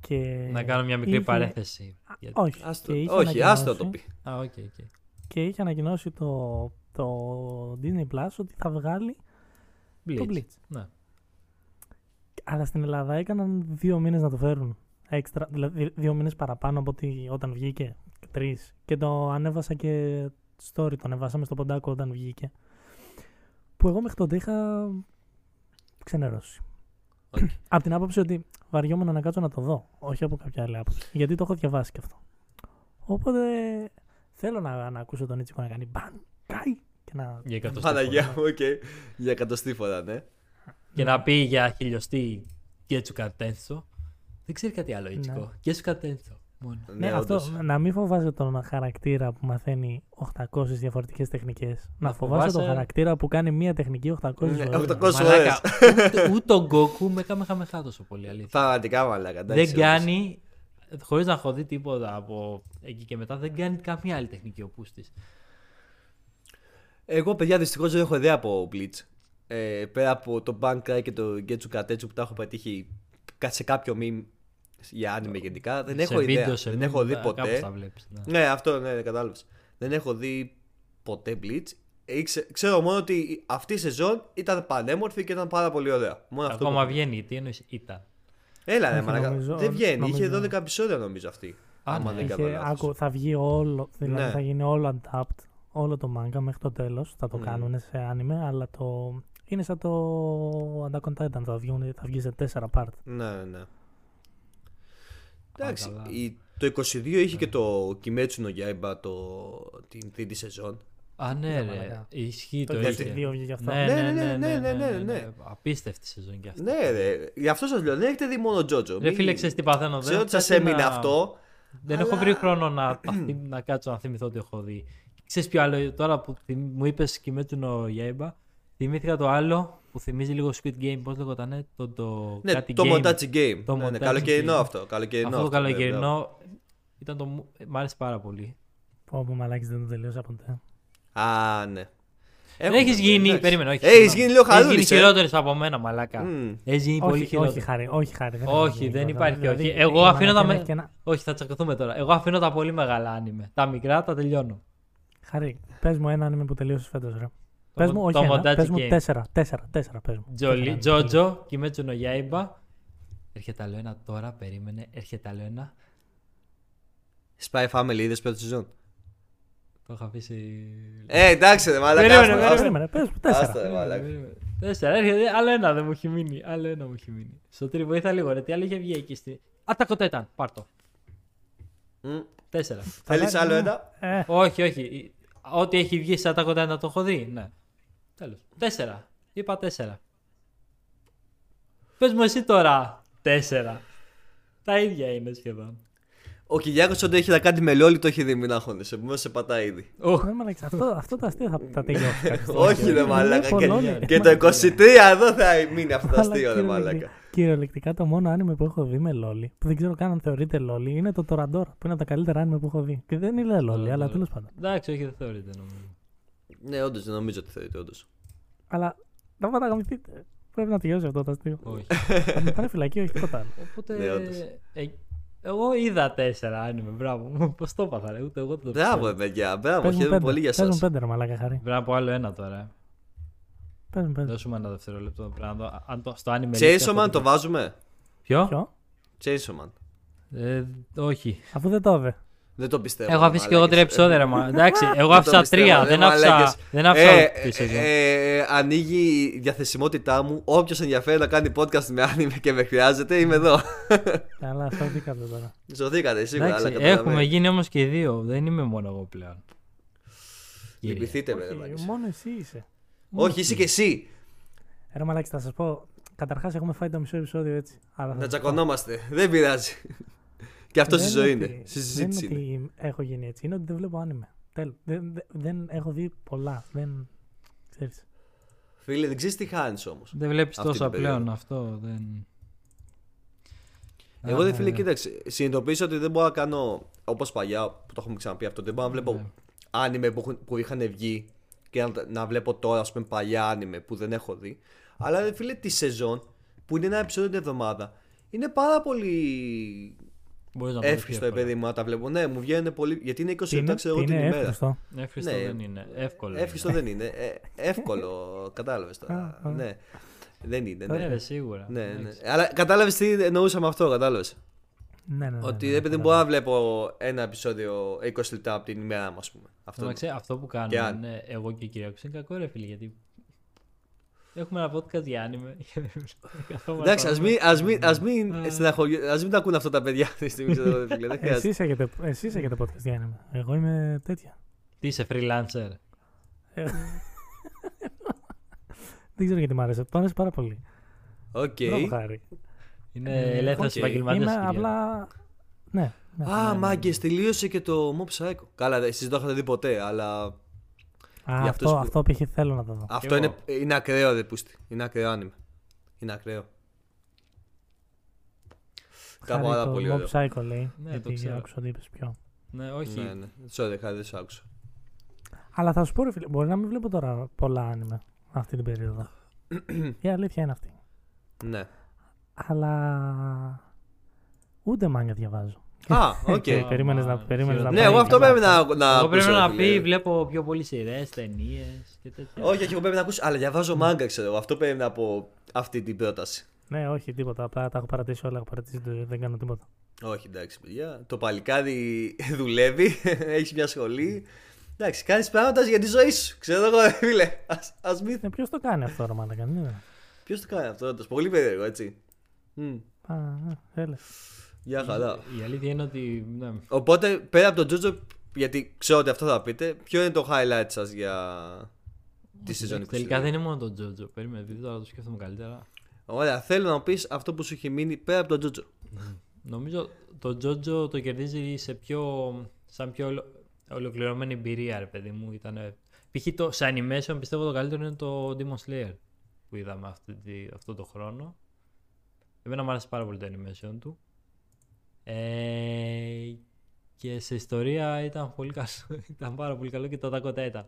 Και Να κάνω μια μικρή είχε- παρέθεση. Γιατί- Όχι, Άστο, και είχε όχι, ανακοινώσει- άστο το πει. Α, OK, OK. Και είχε ανακοινώσει το, το Disney Plus ότι θα βγάλει το Bleach. Bleach. Ναι. Αλλά στην Ελλάδα έκαναν δύο μήνες να το φέρουν. Έξτρα, δηλαδή δύο μήνες παραπάνω από ότι όταν βγήκε. Τρεις. Και το ανέβασα και story, το ανεβάσαμε στο podcast όταν βγήκε. Που εγώ μέχρι τότε είχα ξενερώσει. Οκ. από την άποψη ότι βαριόμουν να κάτσω να το δω. Όχι από κάποια άλλη άποψη. Γιατί το έχω διαβάσει και αυτό. Οπότε θέλω να, να ακούσω τον Ichigo να κάνει Bankai και να... Για εκατοστή Παναγία φορά. μου, οκ. Για εκατοστή φορά, ναι. Και να πει για χιλιοστή Getsuga Tensho. Δεν ξέρει κάτι άλλο, Ichigo. Ναι. Getsuga Tensho. Μόνο. Ναι, αυτό, όντως. να μην φοβάσαι τον χαρακτήρα που μαθαίνει 800 διαφορετικές τεχνικές. Να, Να φοβάσαι τον φοβάσαι- χαρακτήρα που κάνει μία τεχνική 800 Ναι, φορές. 800 Μαλάκα, ούτε, ούτε ο Γκόκου με κάμε χαμεχά τόσο πολύ αλήθεια. Πραγματικά μαλάκα. εντάξει, δεν κάνει, χωρίς να έχω δει τίποτα από εκεί και μετά, δεν κάνει καμία άλλη τεχνική ο Πούστης. Εγώ, παιδιά, δυστυχώς δεν έχω ιδέα από Bleach. Ε, πέρα από το Bankai και το Getsu Katetsu που τα έχω πετύχει κα- σε κάποιο meme για anime γενικά, δεν έχω σε ιδέα. βίντεο, σε δεν μήνυμα, έχω δει κάπως ποτέ. τα βλέπεις, ναι. Ναι, αυτό ναι, κατάλαβες. Δεν έχω δει ποτέ Bleach. Ε, ξε- ξέρω μόνο ότι αυτή η σεζόν ήταν πανέμορφη και ήταν πάρα πολύ ωραία. Μόνο αυτό Ακόμα που- βγαίνει, τι εννοείς ήταν. Έλα, ρε, Όχι, μαλάκα. νομίζω- Δεν βγαίνει. νομίζω- Είχε 12 επεισόδια νομίζω αυτή. Α, άμα ναι. δεν Είχε- κάνω λάθος. άκου, θα βγει όλο, δηλαδή Ναι. θα γίνει όλο adapt, όλο το manga μέχρι το τέλος. Θα το Mm. κάνουν σε anime, αλλά το... Είναι σαν το Attack on Titan, θα, βγουν, θα βγει σε 4 part. Ναι, ναι, ναι. Εντάξει, καλά. η- το 22 είχε και το Kimetsu no Yaiba το, την τρίτη σεζόν. Α, ναι, Κοίτα, ρε. μαλάκα. Ισχύει Το το, γιατί είχε. δύο βγήκε αυτό. Ναι, Ναι, ναι, ναι, ναι, ναι, ναι, ναι, ναι. Απίστευτη σεζόν κι αυτή. Ναι, ρε. Γι' αυτό σας λέω, δεν έχετε δει μόνο Τζότζο. Ρε Μην- φίλε, ξέρεις τι παθαίνω. Ξέρω δεν ότι σας θέλω έμεινε να- αυτό. Δεν αλλά- έχω βρει χρόνο να, να, θυμ- να κάτσω να θυμηθώ ότι έχω δει. Ξέρεις ποιο άλλο, τώρα που θυμ- μου είπες Κιμέτσου no Yaiba, θυμήθηκα το άλλο που θυμίζει λίγο Squid Game, πώς λέγονταν, το, το Ναι, κάτι το game. Montachi Game. Το Ναι, ναι, Montachi καλοκαιρινό Game. αυτό. Καλοκαιρινό Αυτό το ναι, μπράβο. καλοκαιρινό ήταν το, μου- μ' άρεσε πάρα πολύ. Πω, πω, μαλάκης δεν το τελείωσα ποτέ. Α, ναι. Δεν Έχουμε, έχεις γίνει, εντάξει. περίμενε, όχι. Έχεις συγγνώμη. γίνει λίγο Έχεις γίνει χαλούρης, ε. χειρότερος από μένα, μαλάκα. Μμ. Έχεις γίνει πολύ Όχι, όχι, χειρότερο. χάρη, όχι, χάρη. δεν Όχι, έχω γίνει δεν τίποτα. υπάρχει, όχι. Δηλαδή, Εγώ η αφήνω τα Μανακένα με- έχει και ένα- Όχι, θα τσακωθούμε τώρα. Εγώ αφήνω τα πολύ μεγάλα άνιμε. Τα μικρά τα τελειώνω. Χάρη, πες μου ένα anime που τελείωσες φέτος, ρε. Το Πες Mo- μου, όχι το ένα, Montachi πες μου Game. τέσσερα, τέσσερα, τέσσερα, πες μου. Τζολί, Τέσσερα anime. Τζότζο, Κιμέτσου no Yaiba. Έρχεται άλλο ένα τώρα, περίμενε. Έρχεται άλλο ένα. Spy Family, είδες πρώτη σεζόν; Το είχα αφήσει. Ε, εντάξει, ρε μαλάκα. Περίμενε, άστο, περίμενε. άστο. Περίμενε, πες μου τέσσερα. Άστα, ρε μαλάκα. Τέσσερα, έρχεται. Άλλο ένα δεν μου έχει μείνει. Άλλο ένα μου έχει μείνει. Στο τρίτο βοήθα λίγο, ρε. Τι άλλο είχε βγει εκεί στη. Α, τα κοτέταν. Πάρ' το. Μμ. Τέσσερα. Θέλεις άλλο ένα; Ε, όχι, όχι. Ό,τι έχει βγει σαν τα κοτέtan το έχω δει. Ναι. Τέλος. Τέσσερα. Είπα τέσσερα. Πες μου εσύ τώρα. Τέσσερα. Τα ίδια είναι σχεδόν. Ο Κυριάκος όταν έχει να κάνει με λόλι το έχει δει, μην αγχώνεσαι. Επομένως σε πατάει ήδη. Οχ. ρε μαλάκης, αυτό, αυτό το αστείο θα τα τελειώσει. κάποια στιγμή. Όχι, ρε Είναι μαλάκα. πολλό, Και, ρε. και το 23 εδώ θα μείνει αυτό το αστείο, ρε μαλάκα. Κυριολεκτικά το μόνο άνιμε που έχω δει με λόλι, που δεν ξέρω καν αν θεωρείται λόλι, είναι το Toradora, που είναι από τα καλύτερα άνιμε που έχω δει. Και δεν είναι λόλι, αλλά Toradora. τέλος πάντων. Εντάξει, όχι, δεν θεωρείται νομίζω. Ναι, όντως, δεν νομίζω ότι θεωρείται, όντως. Αλλά να παραγαμηθείτε. Πρέπει να τελειώσει αυτό το αστείο. όχι. Θα με πάρει φυλακή, όχι τίποτα άλλο. Οπότε. Ναι, όντως. ε, εγώ είδα τέσσερα άνιμε, μπράβο. Πώς το έπαθα, ρε, ούτε εγώ δεν το Μπράβο, ξέρω. ρε παιδιά, μπράβο. Πες μου Χαίρομαι πέντε. πολύ για Πες μου εσά. πέντε, ρε μαλάκα χαρή. Πρέπει να πω άλλο ένα τώρα. Πες μου πέντε. Δώσουμε ένα δευτερόλεπτο. Πρέπει να δω. Αν το, στο άνιμε. Chainsaw Man το βάζουμε; Ποιο; Ποιο; Chainsaw Man. Ε, όχι. Αφού δεν το έβε. Δεν το πιστεύω. Έχω ρε αφήσει και εγώ τρία μαλάκες. επεισόδια, ρε, μα. Εντάξει, εγώ Δεν το άφησα πιστεύω, τρία. ρε Δεν μαλάκες. άφησα. Δεν άφησα Ε, όλη τη σεζόν. ε, ε, ανοίγει η διαθεσιμότητά μου. Όποιος ενδιαφέρει να κάνει podcast με άνime και με χρειάζεται, είμαι εδώ. Αλλά σωθήκατε τώρα. Ζωθήκατε σίγουρα, αλλά Εντάξει, καταλαβαίνω. έχουμε γίνει όμως και δύο. Δεν είμαι μόνο εγώ πλέον. Κύριε. Λυπηθείτε με, ρε Όχι, μαλάκες. μόνο εσύ είσαι. Όχι, είσαι και εσύ. Ρε μαλάκι, θα σας πω. Καταρχάς, έχουμε φάει το μισό επεισόδιο έτσι. Αλλά θα Να σας πω. τσακωνόμαστε. Δεν πειράζει. Και αυτό Δεν στη ζωή ότι- είναι. Στη Δεν συζήτηση είναι είναι. ότι έχω γίνει έτσι. Είναι ότι δεν βλέπω άνιμε. Τέλο. Δεν, δεν, δεν έχω δει πολλά. Δεν. Ξέρεις. Φίλε, δεν ξέρεις τι χάνεις όμως. Δεν βλέπεις Αυτή τόσα την περίοδο. πλέον αυτό. Δεν... Εγώ Α, δεν φίλε, ναι. κοίταξε. Συνειδητοποίησα ότι δεν μπορώ να κάνω όπως παλιά που το έχουμε ξαναπεί αυτό. Δεν μπορώ να βλέπω Ναι. άνιμε που, έχουν- που είχαν βγει και να, να βλέπω τώρα, ας πούμε, παλιά άνιμε που δεν έχω δει. Αλλά ρε φίλε, τη σεζόν που είναι ένα επεισόδιο την εβδομάδα είναι πάρα πολύ Μπορείς να το δεις εύχριστο, πιο εύκολα. παιδί μου, να τα βλέπω. Ναι, μου βγαίνουν πολύ. Γιατί είναι 20 Τι λεπτά, είναι, ξέρω τι εγώ την είναι ημέρα. εύχριστο. Εύχριστο Ναι. δεν είναι. Εύκολο. Εύχριστο είναι. δεν είναι. Ε, εύκολο, κατάλαβες τώρα. Α, α. ναι. Δεν είναι, Ναι, ναι. ρε, σίγουρα. Ναι, ναι. Εντάξει. Αλλά κατάλαβες τι εννοούσα με αυτό, κατάλαβες. Ναι, ναι, ναι, Ότι ναι, δεν ναι, δεν ναι. μπορώ να βλέπω ένα επεισόδιο 20 λεπτά από την ημέρα μου, ας πούμε. Αυτό. Εντάξει, αυτό που Και κάνουμε αν. είναι εγώ και η κυρία είναι κακό ρε φίλε γιατί έχουμε ένα podcast για άνιμε. Καθόμαστε Εντάξει, ας να μην, ας μην, ας μην, Α. στεναχωριέ- ας μην τα ακούνε αυτά τα παιδιά αυτή τη στιγμή. ξέρω εγώ, ρε φίλε, Δεν χρειάζεται. Εσείς έχετε, εσείς έχετε podcast για άνιμε. Εγώ είμαι τέτοια. Τι είσαι freelancer; Ε, δεν ξέρω γιατί μ' άρεσε. Μου άρεσε πάρα πολύ. Οκ. Μπράβο, Χάρη. Είναι Ε, ελεύθερος οκ. επαγγελματίας. Είμαι απλά. Ναι. ναι. Α, ναι, μάγκες, τελείωσε και το Mob Psycho. Καλά, εσείς δεν το είχατε δείτε ποτέ, αλλά Α, για αυτούς αυτό, που- αυτό π.χ. θέλω να το δω. αυτό εγώ. είναι, είναι ακραίο, ρε πούστη. Είναι ακραίο anime. Είναι ακραίο. Κάπου Χάρη, πάρα το πολύ Mob ωραίο. Psycho λέει. Ναι, το γιατί ξέρω. άκουσα ότι είπες πιο. Ναι, όχι. Ναι, ναι. Sorry, χάρη, δεν σου άκουσα. Αλλά θα σου πω, ρε φίλε, μπορεί να μην βλέπω τώρα πολλά άνιμε αυτή την περίοδο. Η αλήθεια είναι αυτή. Ναι. Αλλά. Ούτε μάγκα διαβάζω. Α, οκ. Και περίμενες να, περίμενες να Ναι, πάει εγώ αυτό καλά. πρέπει να, να Εγώ πρέπει ακούσω, να ρε φίλε. πει, βλέπω πιο πολύ σειρές, ταινίες και τέτοια. Όχι, όχι, εγώ πρέπει να ακούσω. Αλλά διαβάζω μάγκα, ξέρω εγώ. Αυτό πρέπει να πω αυτή την πρόταση. Ναι, όχι, τίποτα. Απλά τα έχω παρατήσει όλα. Έχω παρατήσει, δεν δεν κάνω τίποτα. Όχι, εντάξει, παιδιά. Το παλικάρι δουλεύει, έχει μια σχολή. Εντάξει, κάνεις πράγματα για τη ζωή σου. Ξέρω εγώ, ρε φίλε. Α μην. Ε, Ποιος το κάνει αυτό, ρε Μάλακα. Ναι. Ποιος το κάνει αυτό, όντως. Πολύ περίεργο, έτσι. Μμ, Α, α, έλε. Γεια χαρά. Η αλήθεια είναι ότι. Ναι, Οπότε, πέρα από τον Τζότζο, γιατί ξέρω ότι αυτό θα πείτε, ποιο είναι το highlight σας για τη season 22. Τελικά δεν είναι μόνο το Τζότζο. Περίμενε, επειδή τώρα το σκέφτομαι καλύτερα. Ωραία, θέλω να μου πεις αυτό που σου έχει μείνει πέρα από τον Τζότζο. Νομίζω το Τζότζο το κερδίζει σε πιο, σαν πιο ολο- ολοκληρωμένη εμπειρία, ρε παιδί μου. Ήτανε... Π.χ. το, σε animation πιστεύω το καλύτερο είναι το Demon Slayer που είδαμε αυτή, τη- αυτό το χρόνο. Εμένα μου άρεσε πάρα πολύ το animation του. Ε, και σε ιστορία ήταν πολύ καλός. ήταν πάρα πολύ καλό και το Dakota ήταν.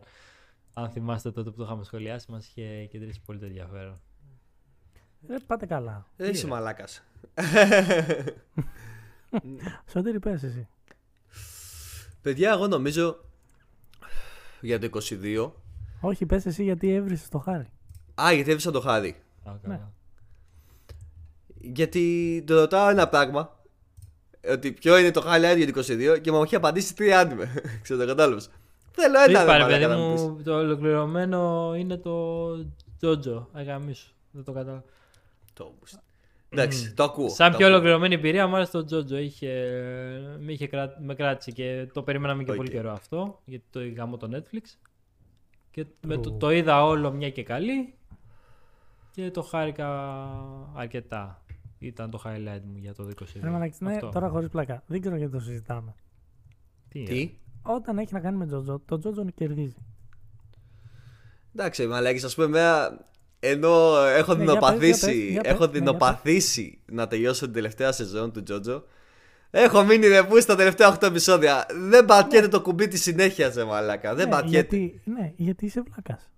Αν θυμάστε τότε που το είχαμε σχολιάσει, μας είχε κεντρήσει πολύ το ενδιαφέρον. Ε, πάτε καλά. Δεν είσαι μαλάκας. Σωτήρι πες εσύ. Παιδιά, εγώ νομίζω για το 22. Όχι, πες εσύ γιατί έβρισες το χάρι. Α, γιατί έβρισα το χάρι. Α, Ναι. καλά. Γιατί το ρωτάω ένα πράγμα. Ότι ποιο είναι το highlight για το 22 και μου έχει απαντήσει τρία άνιμε. Ξέρω το κατάλαβες. Θέλω ένα Είπα, ρε ρε μαλάκα παιδί να μου πεις. μου, το ολοκληρωμένο είναι το JoJo. Α γαμήσου. Δεν το κατάλαβα. Το- Εντάξει, το ακούω. Σαν το πιο ακούω. ολοκληρωμένη εμπειρία, μου άρεσε το Τζότζο. Είχε, με, είχε κρά- με κράτησε και το περιμέναμε και Οκ. πολύ καιρό αυτό. Γιατί το γάμησε το Netflix. Και με το, Ου. το είδα όλο μια και καλή. Και το χάρηκα αρκετά. Ήταν το highlight μου για το 22. Ρε μαλακή, ναι, Αυτό. τώρα χωρίς πλάκα. Δεν ξέρω γιατί το συζητάμε. Τι, είναι; Τι; Όταν έχει να κάνει με Τζότζο, το Τζότζο κερδίζει. Εντάξει, μαλάκι, ας πούμε, εμένα, ενώ έχω Ναι, για πες, δεινοπαθήσει, για πες, για πες, έχω ναι, για δεινοπαθήσει να τελειώσω την τελευταία σεζόν του Τζότζο. Έχω μείνει ρεπού στα τελευταία 8 επεισόδια. Δεν πατιέται το κουμπί της συνέχειας, σε μαλάκα. Δεν ναι, πατιέται. γιατί, ναι, γιατί είσαι βλάκας.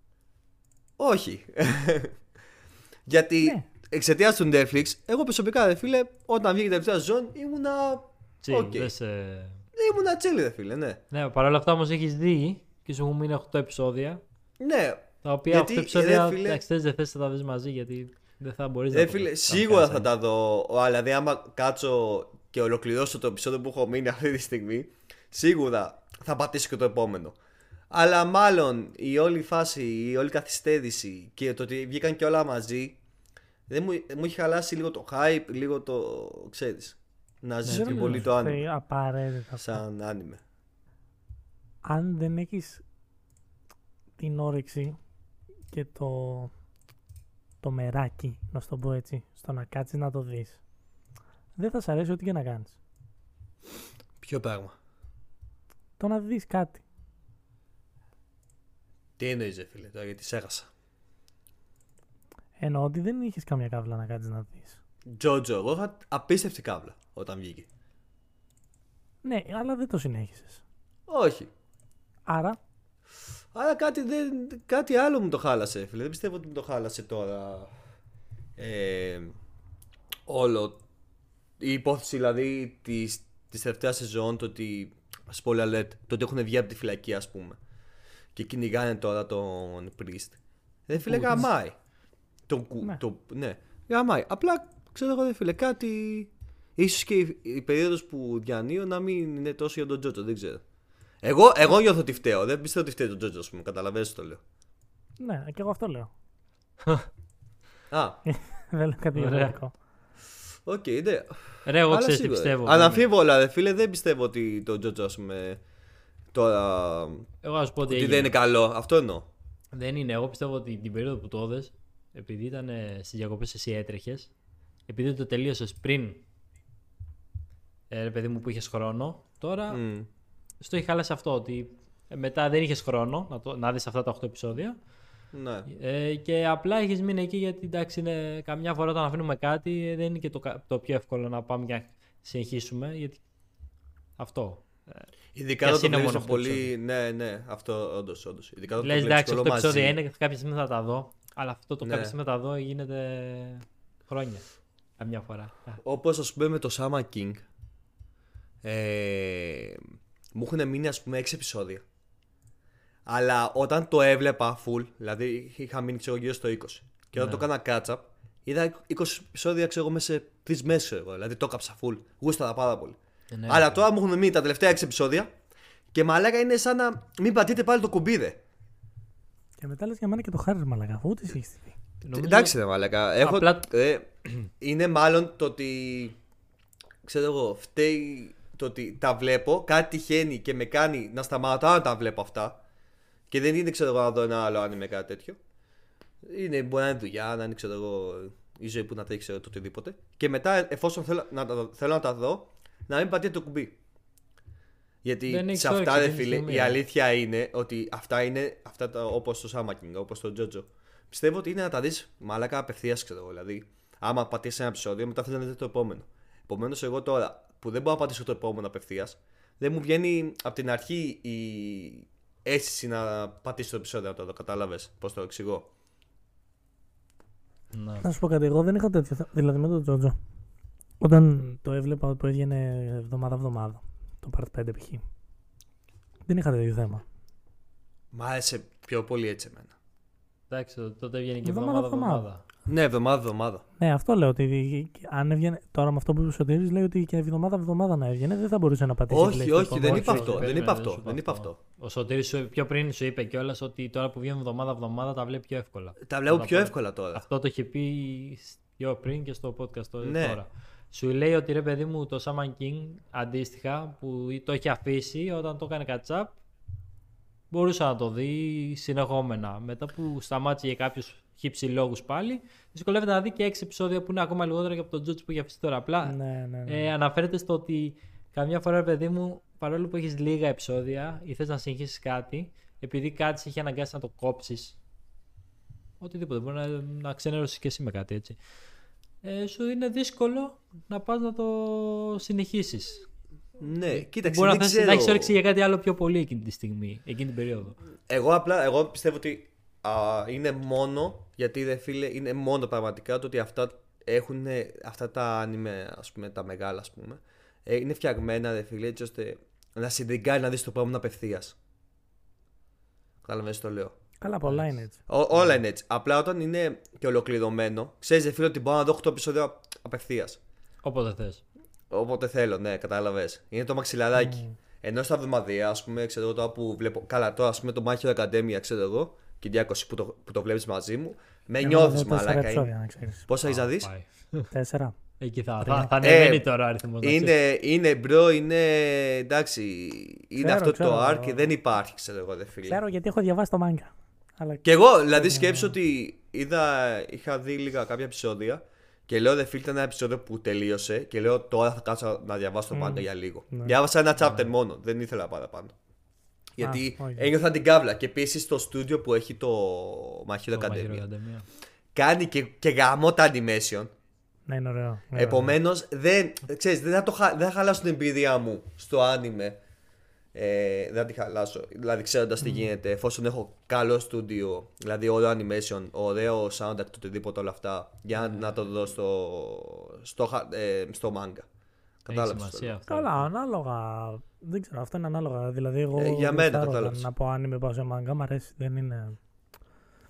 Όχι. Γιατί Ναι. Εξαιτίας του Netflix, εγώ προσωπικά, ρε φίλε, όταν βγήκε η τελευταία σεζόν, ήμουνα. Τσι, οκ. δεν σε... Ήμουνα chill, ρε φίλε, ναι. Ναι, παρόλα αυτά όμως έχεις δει και σου έχουν μείνει 8 επεισόδια. Ναι, Τα οποία Γιατί, 8 επεισόδια. ρε φίλε- Εντάξει, θες, δεν θες να τα δεις μαζί γιατί δεν θα μπορείς να. ρε το- φίλε, να σίγουρα κάνεις, θα ε. τα δω. Αλλά δηλαδή, άμα κάτσω και ολοκληρώσω το επεισόδιο που έχω μείνει αυτή τη στιγμή, σίγουρα θα πατήσω και το επόμενο. Αλλά μάλλον η όλη φάση, η όλη καθυστέρηση και το ότι βγήκαν και όλα μαζί, δεν μου, μου έχει χαλάσει λίγο το hype, λίγο το. ξέρεις. Να Ναι, ζήσει Δεν πιο νομίζω πολύ το ότι άνime. Απαραίτητα. αυτό. Σαν άνime. Αν δεν έχεις την όρεξη και το, το μεράκι, να σου το πω έτσι, στο να κάτσεις να το δεις, δεν θα σ' αρέσει ό,τι και να κάνεις. Ποιο πράγμα; Το να δεις κάτι. Τι εννοείς ρε φίλε τώρα γιατί σέχασα. Εννοώ ότι δεν είχες καμία κάβλα να κάτσεις να δεις. Τζότζο, εγώ είχα απίστευτη κάβλα όταν βγήκε. Ναι, αλλά δεν το συνέχισες. Όχι. Άρα, Αλλά κάτι, δεν, κάτι άλλο μου το χάλασε, φίλε. Δεν πιστεύω ότι μου το χάλασε τώρα. Ε, όλο. Η υπόθεση δηλαδή της, της τελευταίας σεζόν, το ότι. Spoiler alert, το ότι έχουν βγει από τη φυλακή, ας πούμε. Και κυνηγάνε τώρα τον Priest. Δεν φίλε, Πού, γαμάει. Τον κου, Ναι. το, ναι, γαμάει. Απλά, ξέρω εγώ, δεν φίλε, κάτι. ίσως και η, η περίοδος που διανύω να μην είναι τόσο για τον Τζότζο, δεν ξέρω. Εγώ, εγώ νιώθω ότι φταίω. Δεν πιστεύω ότι φταίει τον Τζότζο, ας πούμε. Καταλαβαίνετε το λέω. ναι, και εγώ αυτό λέω. Α, δεν λέω κάτι Ωραία. διαφορετικό. οκ, ναι. Ρε, εγώ Αλλά ξέρω τι σίγουρα. πιστεύω. Αναμφίβολα, ρε φίλε, δεν πιστεύω ότι τον Τζότζο, ας πούμε. Τώρα. Εγώ να σου πω ότι, Ότι έγινε. δεν είναι καλό. Αυτό εννοώ. Δεν είναι. Εγώ πιστεύω ότι την περίοδο που το είδες, επειδή ήταν στις διακοπές εσύ έτρεχες, επειδή το τελείωσες πριν. Ε, ρε παιδί μου που είχες χρόνο, τώρα Μμ. στο έχει χάλασε αυτό. Ότι ε, μετά δεν είχες χρόνο να, το, να δεις αυτά τα 8 επεισόδια. Ναι. Ε, και απλά έχεις μείνει εκεί γιατί εντάξει, είναι, καμιά φορά όταν αφήνουμε κάτι ε, δεν είναι και το, κα- το πιο εύκολο να πάμε για να συνεχίσουμε. Γιατί αυτό. Ειδικά Κι όταν ας το είναι βλέπεις μόνο αυτό το πολύ. Ναι, ναι, αυτό όντως. όντως. Ειδικά όταν Λες το βλέπεις εντάξει, όλο 8 επεισόδια μαζί. είναι και κάποια στιγμή θα τα δω. Αλλά αυτό το Ναι. κάποια στιγμή θα τα δω γίνεται χρόνια. Καμιά φορά. Α, Όπως ας πούμε με το Sama King. Ε, μου έχουν μείνει ας πούμε 6 επεισόδια. Αλλά όταν το έβλεπα full, δηλαδή είχα μείνει ξέρω, γύρω στο 20. Και όταν Ναι. το έκανα catch up, είδα 20 επεισόδια ξέρω, εγώ, μέσα σε 3 μέρες. Δηλαδή το έκαψα full. Γούσταρα πάρα πολύ. ναι, Αλλά ναι. τώρα μου έχουν μείνει τα τελευταία 6 επεισόδια και μαλάκα είναι σαν να μην πατείτε πάλι το κουμπί, ρε. Και μετά λες για μένα και το χάρι μαλακά. αφού Ούτε εσύ έχεις τη δει. Νομίζω- Εντάξει, ρε μαλάκα. Έχω, Απλά- ε, είναι μάλλον το ότι. ξέρω εγώ, φταίει το ότι τα βλέπω, κάτι τυχαίνει και με κάνει να σταματάω να τα βλέπω αυτά. Και δεν είναι, ξέρω εγώ, να δω ένα άλλο άνιμε κάτι τέτοιο. Είναι, μπορεί να είναι δουλειά, να είναι, ξέρω εγώ, η ζωή που να τρέχει, ξέρω το οτιδήποτε. Και μετά, εφόσον θέλω να, τα, θέλω να τα δω, να μην πατήσω το κουμπί. Γιατί Δεν έχεις σε αυτά, όρεξη ρε εκείνη τη φίλε, στιγμή, η ε. αλήθεια είναι ότι αυτά είναι αυτά τα, όπως το Summer King, όπως το Jojo. Πιστεύω ότι είναι να τα δεις μαλάκα απευθείας, ξέρω εγώ. Δηλαδή, άμα πατήσεις ένα επεισόδιο, μετά θέλεις να δεις το επόμενο. Επομένως, εγώ τώρα που δεν μπορώ να πατήσω το επόμενο απευθείας, δεν μου βγαίνει από την αρχή η αίσθηση να πατήσω το επεισόδιο να το δω. Κατάλαβες πώς το εξηγώ. Ναι. Να σου πω κάτι, εγώ δεν είχα τέτοιο. θέ- Δηλαδή με τον Τζότζο. Όταν το έβλεπα που έβγαινε εβδομάδα-εβδομάδα. Το Part 5 π.χ. Δεν είχα τέτοιο θέμα. Μ' άρεσε πιο πολύ έτσι εμένα. Εντάξει, τότε έβγαινε και Εβδομάδα, εβδομάδα-εβδομάδα. εβδομάδα. Ναι, εβδομάδα-εβδομάδα. Ναι, αυτό λέω ότι αν έβγαινε. Τώρα με αυτό που είπε ο Σωτήρης, λέει ότι και εβδομάδα-εβδομάδα να έβγαινε δεν θα μπορούσε να πατήσει. Όχι, play στο όχι, επόμενο. δεν Όχι, είπα όχι, αυτό. Δεν περίμενε, είπα αυτό. σου είπα Δεν είπα αυτό. Ο Σωτήρης σου, πιο πριν σου είπε κιόλας ότι τώρα που βγαίνουν εβδομάδα-εβδομάδα τα βλέπει πιο εύκολα. Τα βλέπω Όταν πιο πάει. εύκολα τώρα. Αυτό το είχε πει πιο πριν και στο podcast το- Ναι. Τώρα. Σου λέει ότι ρε παιδί μου το Shaman King αντίστοιχα που το έχει αφήσει όταν το έκανε catch-up μπορούσε να το δει συνεχόμενα. Μετά που σταμάτησε για κάποιους χύψη λόγους πάλι, δυσκολεύεται να δει και 6 επεισόδια που είναι ακόμα λιγότερα και από τον Τζότζ που έχει αφήσει τώρα. Απλά Ναι, ναι, ναι. ε, αναφέρεται στο ότι καμιά φορά, ρε παιδί μου, παρόλο που έχεις λίγα επεισόδια ή θες να συνεχίσει κάτι, επειδή κάτι σε έχει αναγκάσει να το κόψεις. Οτιδήποτε, μπορεί να, να ξενέρωσει και εσύ με κάτι έτσι. Ε, σου είναι δύσκολο να πας να το συνεχίσεις. Ναι, κοίταξε. Μπορεί να, δεν θες, να ξέρω. έχεις όρεξη για κάτι άλλο πιο πολύ εκείνη τη στιγμή, εκείνη την περίοδο. Εγώ απλά εγώ πιστεύω ότι α, είναι μόνο γιατί δε φίλε είναι μόνο πραγματικά το ότι αυτά έχουν αυτά τα άνιμε ας πούμε τα μεγάλα ας πούμε ε, είναι φτιαγμένα δε φίλε έτσι ώστε να συντριγκάρει να δεις το επόμενο απευθείας. Καταλαβαίνεις τι το λέω. Καλά, πολλά είναι έτσι. Ό, όλα είναι έτσι. Απλά όταν είναι και ολοκληρωμένο, ξέρεις, δε φίλε, ότι μπορώ να δω 8 επεισόδια απευθείας. Όποτε θες. Όποτε θέλω, ναι, κατάλαβες. Είναι το μαξιλαράκι. Ενώ στα εβδομαδιαία, ας πούμε, ξέρω εγώ τώρα που βλέπω. Καλά, τώρα ας πούμε το My Hero Academia, ξέρω εγώ, και 200 που το, που το βλέπεις μαζί μου, με Εγώ νιώθεις θα δω τέσσερα μαλάκα. επεισόδια, Είναι... να ξέρεις. Πόσα έχεις να δεις; Πάει. Τέσσερα. Εκεί θα, Τρία. θα, θα Ε, ανεβαίνει τώρα ο αριθμός. να ξέρεις. Είναι, είναι bro, είναι. Εντάξει. Είναι Ξέρω, αυτό ξέρω, το arc εγώ. και δεν υπάρχει, ξέρω εγώ, ρε φίλε. Ξέρω γιατί έχω διαβάσει το μάγκα. Αλλά Και εγώ, δηλαδή, σκέψου ότι είδα, είχα δει λίγα κάποια επεισόδια και λέω δε φίλε ήταν ένα επεισόδιο που τελείωσε και λέω τώρα θα κάτσω να διαβάσω το manga για λίγο. Ναι. Διάβασα ένα chapter μόνο, δεν ήθελα παραπάνω. Γιατί όχι. ένιωθα την κάβλα και επίσης το στούντιο που έχει το My Hero Το My Hero Academia Academia. κάνει και, και γαμό τα animation. ναι, είναι ωραίο. είναι ωραίο. Επομένως, δεν, ξέρεις, δεν, θα το, χα- δεν θα χαλάσω την εμπειρία μου στο άνιμε. Ε, δεν θα τη χαλάσω. Δηλαδή, ξέροντας τι γίνεται, εφόσον έχω καλό στούντιο, δηλαδή ωραίο animation, ωραίο soundtrack, το οτιδήποτε όλα αυτά, για να το δω στο, στο, χα- ε, στο manga. Έχει Κατάλαβες. σημασία αυτό. Καλά, ανάλογα. Δεν ξέρω, αυτό είναι ανάλογα. Δηλαδή, εγώ. Ε, για δεν μένα, γουστάρω κατάλαβες. όταν Να πω αν είμαι πάω σε μάγκα, μου αρέσει. Δεν είναι.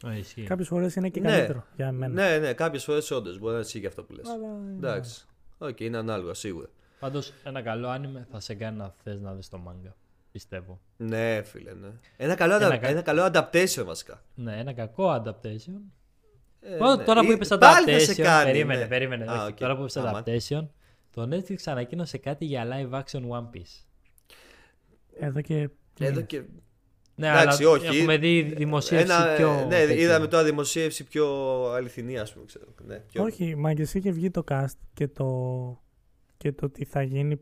Ε, ισχύει. Κάποιες φορές είναι και Ναι. καλύτερο για μένα. Ναι, ναι, κάποιες φορές όντως μπορεί να ισχύει και αυτό που λες. Αλλά, Εντάξει. Οκ, είναι ανάλογα σίγουρα. Πάντως ένα καλό άνιμε θα σε κάνει να θες να δεις το manga. Πιστεύω. Ναι, φίλε, ναι. Ένα καλό, Ένα ένα, κα- ένα καλό adaptation βασικά. Ναι, ένα κακό adaptation. Ε, Τώρα- ναι. Τώρα που Ή- είπες πάλι θα σε adaptation, κάνει, περίμενε, ναι. περίμενε. Α, όχι. οκ. Τώρα που είπες Άμα. adaptation, το Netflix ανακοίνωσε κάτι για live action One Piece. Εδώ και. Εδώ και Ναι, Εντάξει, αλλά όχι. έχουμε δει δημοσίευση Ένα, πιο... ναι, τέτοια. είδαμε τώρα δημοσίευση πιο αληθινή, ας πούμε. Ξέρω. Ναι, πιο... Όχι, μα και εσύ είχε βγει το cast και το. και το τι θα γίνει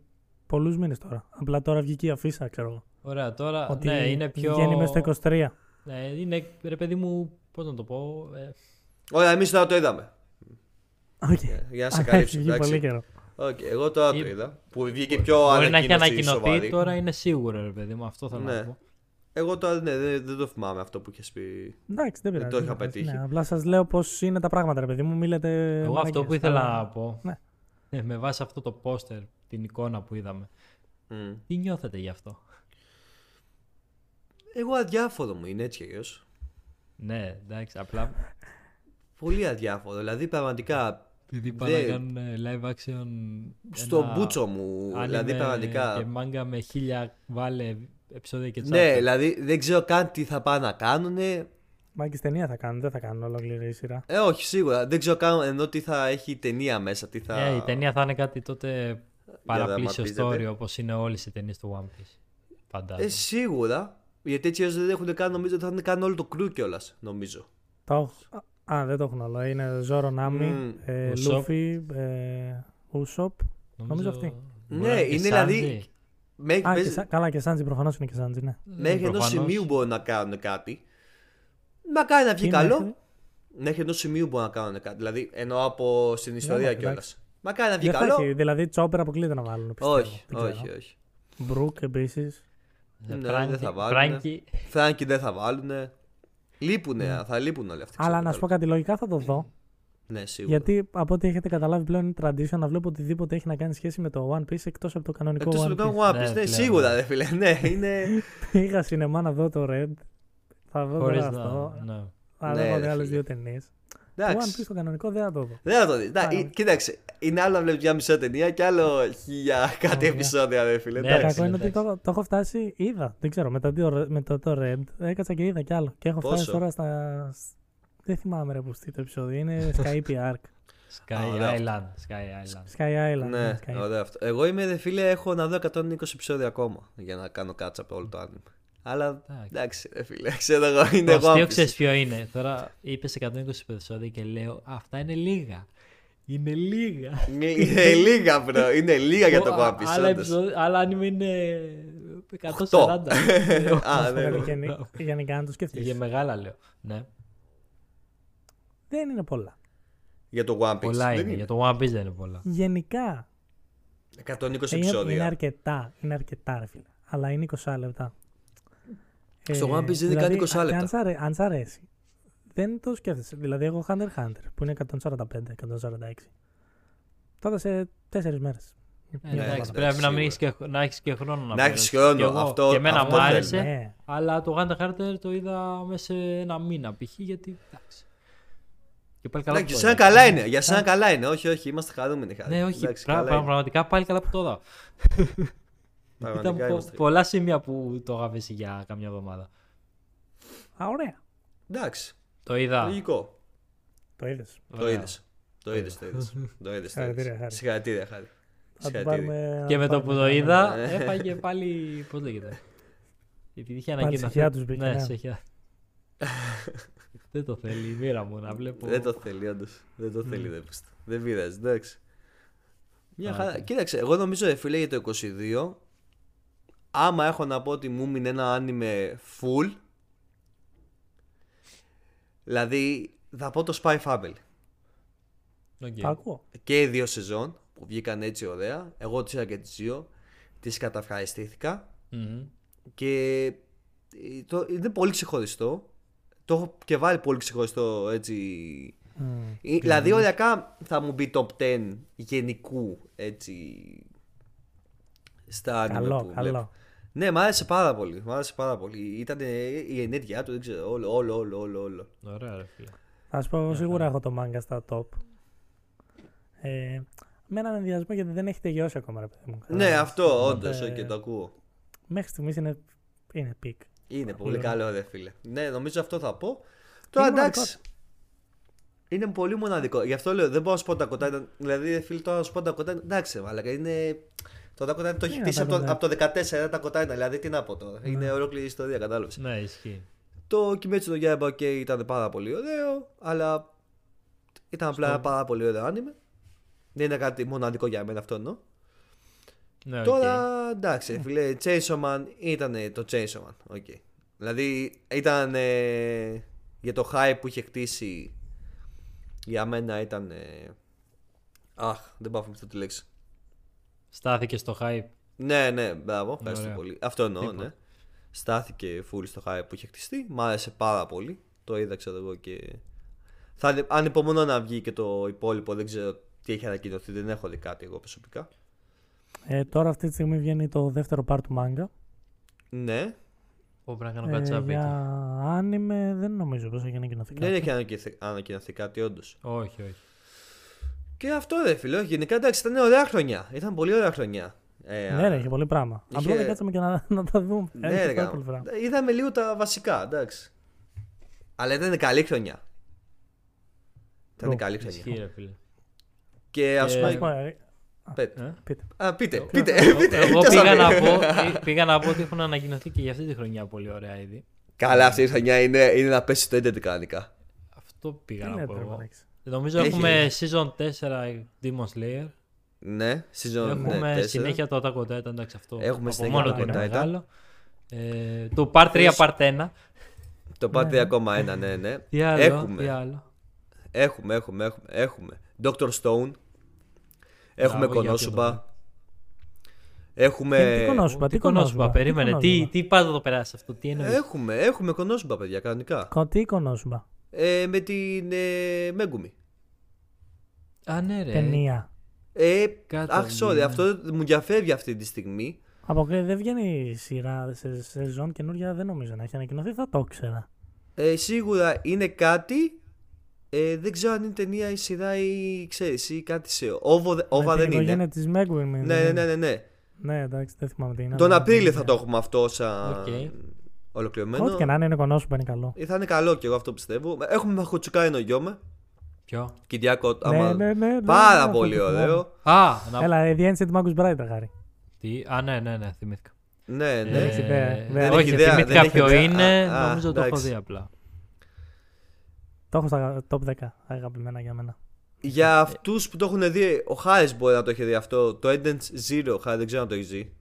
πολλούς μήνες τώρα. Απλά τώρα βγήκε η αφίσα, ξέρω εγώ. Ωραία, τώρα Ότι ναι, είναι πιο... βγαίνει μέσα στο 23. Ναι, είναι, ρε παιδί μου, πώς να το πω... Ε, Ωραία, εμείς τώρα το είδαμε. Οκ. Για να σε Α, καλύψω. έχει βγει εντάξει. πολύ καιρό. Οκ, εγώ τώρα το Ή- είδα. Που βγήκε πιο μπορεί να έχει ανακοίνωση ανακοινωθεί, σοβαρή. τώρα είναι σίγουρο, ρε παιδί μου, αυτό θέλω Ναι. να πω. Εγώ τώρα ναι, δεν, δεν το θυμάμαι αυτό που είχες πει. Εντάξει, δεν πειράζει. το είχα δεν πειράζει. πετύχει. Ναι, απλά σας λέω πώς είναι τα πράγματα, ρε παιδί μου. Μιλάτε. Εγώ αυτό μαλακίες, που ήθελα αλλά- να πω, Ναι. ε, με βάση αυτό το πόστερ, την εικόνα που είδαμε, Μμ. τι νιώθετε γι' αυτό; Εγώ αδιάφορο μου είναι έτσι κι αλλιώς. Ναι, εντάξει, απλά Πολύ αδιάφορο. Δηλαδή πραγματικά επειδή πάνε Δεν- να κάνουν ε, live action στο ένα μπούτσο μου. anime Δηλαδή πραγματικά. και μάγκα με χίλια βάλε επεισόδια και Ναι, chapter. δηλαδή δεν ξέρω καν τι θα πάνε να κάνουν. Μα και ταινία θα κάνουν, δεν θα κάνουν ολόκληρη η σειρά. Ε, όχι, σίγουρα. Δεν ξέρω καν ενώ τι θα έχει η ταινία μέσα. Τι θα... Ε, η ταινία θα είναι κάτι τότε παραπλήσιο δραματίζεται. story όπως είναι όλες οι ταινίες του One Piece. Φαντάζομαι. Ε, σίγουρα. Γιατί έτσι όσο δεν έχουν καν, νομίζω ότι θα είναι καν όλο το crew κιόλας. Νομίζω. Το έχω- Α, δεν το έχουν όλο. Είναι Ζόρο Νάμι, Μμμ. ε, Usopp. Λούφι, ε, Ούσοπ. νομίζω αυτή. μπορεί Ναι, να και είναι δηλαδή- Σάντζι. Μέχρι, Α, και, παίζει- Σα- καλά και Σάντζι προφανώς είναι και Σάντζι, ναι. μέχρι ενός Προφανώς. σημείου μπορούν να κάνουν κάτι. Μακάρι να βγει Τι καλό. μέχρι; Μέχρι ενός σημείου μπορούν να κάνουν κάτι. Δηλαδή εννοώ από στην ιστορία εντάξει. κιόλας. Μακάρι να βγει Δεν θα καλό. έχει, δηλαδή τσόπερ αποκλείεται να βάλουν. Πιστεύω. Όχι, Δεν ξέρω. όχι, όχι. Μπρουκ επίσης. Ε, Ναι, Φράγκη- δεν θα βάλουνε. Φράγκη. Φράγκη δεν θα βάλουν. Λείπουνε, θα λείπουν όλοι αυτοί. Αλλά ξέρω να σου πω εγώ. κάτι, λογικά θα το δω. Ναι, σίγουρα. Γιατί από ό,τι έχετε καταλάβει πλέον είναι tradition να βλέπω οτιδήποτε έχει να κάνει σχέση με το One Piece εκτός από το κανονικό Εκτός One από το Piece. One Piece, Ναι, ναι, πλέον, σίγουρα, ναι. ρε φίλε. Ναι, είναι. Είχα σινεμά να δω το Red. Θα δω Χωρίς τώρα να. αυτό. ναι. Θα Ναι, δω ρε άλλες φίλε. δύο ταινίες. Το One Piece Εντάξει. το κανονικό δεν θα το δω. Δεν θα το δεις. Να, Άρα. ε, Κοίταξε, είναι άλλο να βλέπει μια μισή ταινία και άλλο χίλια κάτι Ωραία. επεισόδια, ρε φίλε. Ναι, Το ρε, Εντάξει. κακό είναι φίλε, ότι το, το έχω φτάσει, είδα. Δεν ξέρω, μετά το, με το, το Red έκατσα και είδα κι άλλο. Και έχω φτάσει Πόσο; τώρα στα. Δεν θυμάμαι ρε που στείλει το επεισόδιο. Είναι Skype Arc. Sky Ωραία. Island. Sky Island. Sky Island. Ναι, Sky. ωραίο αυτό. Εγώ είμαι, ρε φίλε, έχω να δω 120 επεισόδια ακόμα για να κάνω κάτσα από όλο το άνιμο. Αλλά Εντάξει. εντάξει, ρε φίλε, ξέρω εγώ, είναι Το εγώ. αστείο ξέρεις ποιο είναι. Τώρα είπες 120 επεισόδια και λέω Αυτά είναι λίγα. Είναι λίγα. Είναι λίγα, bro. Είναι λίγα για το Ο- One Piece. Άλλα, όντως. επεισόδια- άλλα anime είναι 140. Α, ναι, ναι. Γενικά- Γενικά, αν το σκεφτείς. Για μεγάλα λέω. Ναι. Δεν είναι πολλά. Για το One Piece. Πολλά δεν είναι. Για το One Piece δεν είναι πολλά. Γενικά 120 είναι, είναι επεισόδια. αρκετά. Είναι αρκετά, ρε φίλε. Αλλά είναι 20 λεπτά. Στο One Piece δεν είναι δηλαδή, κάτι 20 αν- λεπτά. Αν, σ' αρέ- αν σ' αρέσει, δεν το σκέφτεσαι. Δηλαδή, εγώ Hunter x Hunter που είναι 145-146. Τότε σε 4 μέρες. Ε, Ναι, εντάξει, εντάξει, πρέπει να, σίγουρα. μην έχεις και, να έχεις και χρόνο να Να έχεις περάσεις. χρόνο, Και εγώ- αυτό- Και εμένα αυτό μου θέλω. άρεσε. Ναι. Αλλά το Hunter x Hunter το είδα μέσα σε ένα μήνα π.χ. γιατί. Εντάξει. Και πάλι καλά Εντάξει, που για το σένα είδα. καλά είναι. Για σένα καλά είναι. Όχι, όχι, είμαστε χαρούμενοι. χάρη. Ναι, όχι. Εντάξει, πρα- καλά πρα- είναι. πραγματικά πάλι καλά που το είδα. Πραγματικά Ήταν πο- είμαστε. πολλά σημεία που το είχα βέσει για καμιά εβδομάδα. Α, ωραία. Εντάξει, Το είδα. λογικό. Το είδες. Το Ωραία. είδες. Το είδες, το είδες. Το είδες. Συγχαρητήρια, Χάρη. Συγχαρητήρια, Χάρη. Θα το Συγχαρητήρια. πάρουμε. Και να με το πάρουμε που το ένα- είδα, Ναι. έφαγε πάλι. Πώς λέγεται. Επειδή είχε Πάλι ανακοινωθεί. ψυχιά τους μπήκε, Ναι, ναι. ψυχιά. Δεν το θέλει η μοίρα μου να βλέπω. Δεν το θέλει, όντως. Δεν το θέλει, δεν πιστεύω. Δεν πειράζει, εντάξει. Μια Α, χαρά. οκ. Κοίταξε, εγώ νομίζω, ρε φίλε, για το 22, άμα έχω να πω ότι μου μείνει ένα άνιμε full, δηλαδή θα πω το Spy Family. Ok. Το ακούω. Και οι δύο σεζόν που βγήκαν έτσι ωραία. Εγώ τις είδα και τις δύο. Τις καταυχαριστήθηκα. Μμμ. Και ε, το, είναι πολύ ξεχωριστό. Το έχω και βάλει πολύ ξεχωριστό έτσι. Μμ. Ε, Δηλαδή, οριακά θα μου μπει top 10 γενικού έτσι. Στα anime Καλό, που καλό. βλέπω. Ναι, μ' άρεσε πάρα πολύ. Μ' άρεσε πάρα πολύ. Ήταν η ενέργειά του, δεν ξέρω. Όλο, όλο, όλο, όλο. όλο. Ωραία, ρε φίλε. Θα σου πω, εγώ σίγουρα έχω το manga στα top. Ε, με έναν ενδιασμό γιατί δεν έχει τελειώσει ακόμα, ρε παιδί μου. Ναι, Κατάλαβες. αυτό Οπότε, όντως. Και το ακούω. Μέχρι στιγμής είναι, είναι peak. Είναι πολύ Πολύ καλό, ρε φίλε. Ναι, νομίζω αυτό θα πω. Τώρα Είναι εντάξει. Είναι πολύ μοναδικό. Γι' αυτό λέω δεν μπορώ να σου πω Attack on. ήταν- Δηλαδή, ρε φίλε, τώρα να σου πω Attack on. Εντάξει, αλλά είναι. Το Attack on το έχει Είναι χτίσει Attack από, το- on. από το 14 Attack on. Δηλαδή, τι να πω τώρα. Είναι ολόκληρη ιστορία, κατάλαβες. Ναι, ισχύει. Το Kimetsu no Yaiba ok, ήταν πάρα πολύ ωραίο, αλλά ήταν απλά ένα πάρα πολύ ωραίο άνιμε. Δεν είναι κάτι μοναδικό για μένα αυτό εννοώ. Ναι, οκ. Τώρα εντάξει, φίλε, Chainsaw Man ήταν το Chainsaw Man. ok. Δηλαδή ήταν ε, για το hype που είχε χτίσει για μένα ήταν. ε, αχ, δεν πάω να θυμηθώ τη λέξη. Στάθηκε στο hype. Ναι, ναι, μπράβο, ευχαριστώ Ωραία. πολύ. Αυτό εννοώ, Τίποτα. ναι. Στάθηκε full στο hype που είχε χτιστεί. Μ' άρεσε πάρα πολύ. Το είδα, ξέρω εγώ και. Θα ανε- ανυπομονώ να βγει και το υπόλοιπο. Δεν ξέρω τι έχει ανακοινωθεί. Δεν έχω δει κάτι εγώ προσωπικά. Ε, τώρα αυτή τη στιγμή βγαίνει το δεύτερο part του manga. Ναι, Πω πρέπει να κάνω Ε, κάτι σαν για βίντεο. άνιμε δεν νομίζω πως έχει ανακοινωθεί δεν κάτι. έχει ανακοινωθεί, ανακοινωθεί κάτι, όντως. Όχι, όχι. Και αυτό ρε φίλε, γενικά εντάξει ήταν ωραία χρονιά. Ήταν πολύ ωραία χρονιά. Ε, Ναι, ρε, έχει πολύ πράγμα. είχε- Απλά δεν κάτσαμε και να, να τα δούμε. ναι, Έχει ρε, πάρα γάμο. πολύ πράγμα. Είδαμε λίγο τα βασικά, εντάξει. Αλλά ήταν καλή χρονιά. Ήταν Προ. καλή χρονιά. Ισχύει, ρε φίλε. Και ας Και- πούμε. Ας πω, ε, Πείτε. Ε; Πείτε. Α, πείτε, Εγώ- πείτε. εγώ- πείτε. Εγώ Ποιος θα πήγα πει. να, πω, πή- πήγα να πω ότι έχουν ανακοινωθεί και για αυτή τη χρονιά πολύ ωραία ήδη. Καλά, αυτή η χρονιά είναι, είναι να πέσει το ίντερνετ κανονικά. Αυτό πήγα Τι να λέτε, πω ρε εγώ. Μαλάκες. Νομίζω Έχει- έχουμε season 4 Demon Slayer. Ναι, season Έχουμε ναι, τέσσερα. συνέχεια το Attack on Titan, εντάξει αυτό. Έχουμε από συνέχεια μόνο Attack του on είναι Titan. μεγάλο. Ε, το Part 3, Ποιος- Part 1. Το πάτε Ναι. ακόμα ένα, ναι, ναι. Τι άλλο, Έχουμε. τι άλλο. Έχουμε, έχουμε, έχουμε. έχουμε. Dr. Stone. Έχουμε Μπράβο, για Konosuba. Έχουμε. Τι- τι Konosuba, Τι τι κονόσουπα, Konosuba, περίμενε. τι Τι, Konosuba. τι πας να το περάσεις αυτό, τι εννοείς. Έχουμε, έχουμε Konosuba, παιδιά, κανονικά. Κο- Τι Konosuba. Ε, με την ε, Μέγκουμι. Α, ναι, ρε. Ταινία. Ε, Κάτω, αχ, sorry, ναι. αυτό μου διαφεύγει αυτή τη στιγμή. Από και δεν βγαίνει σειρά σε σεζόν καινούργια, δεν νομίζω να έχει ανακοινωθεί, θα το ήξερα. Ε, σίγουρα είναι κάτι. Ε, δεν ξέρω αν είναι ταινία ή σειρά ή ξέρεις ή κάτι σε OVO, OVA Με δεν την είναι. οικογένεια της Megumin. Ναι, ναι, ναι, ναι, ναι. Ναι, εντάξει, δεν θυμάμαι τι είναι. Τον αλλά- Απρίλιο θα το έχουμε αυτό σαν Οκ. ολοκληρωμένο. Ό,τι και να είναι, είναι Konosuba, είναι καλό. Ε, Θα είναι καλό και εγώ αυτό πιστεύω. Έχουμε Mahoutsukai no Yome. Ποιο; Κυριάκο, Ναι, άμα... ναι, ναι, ναι, Πάρα ναι, πολύ αυτό το θυμάμαι. ωραίο. Α, να Έλα, η The Ancient Magus Bride, χάρη. Τι, α, ναι, ναι, ναι, θυμήθηκα. Ναι, ναι. Δεν έχει ιδέα, Ε, δεν όχι, έχει ιδέα, θυμήθηκα δεν έχει ποιο ιδέα. είναι, Α, α, νομίζω το έχω εντάξει. δει απλά. Το έχω στα top 10 αγαπημένα για μένα. Για αυτούς που το έχουν δει, ο Χάρη μπορεί να το έχει δει αυτό. Το Endence Zero, Χάρη, δεν ξέρω αν το έχεις δει.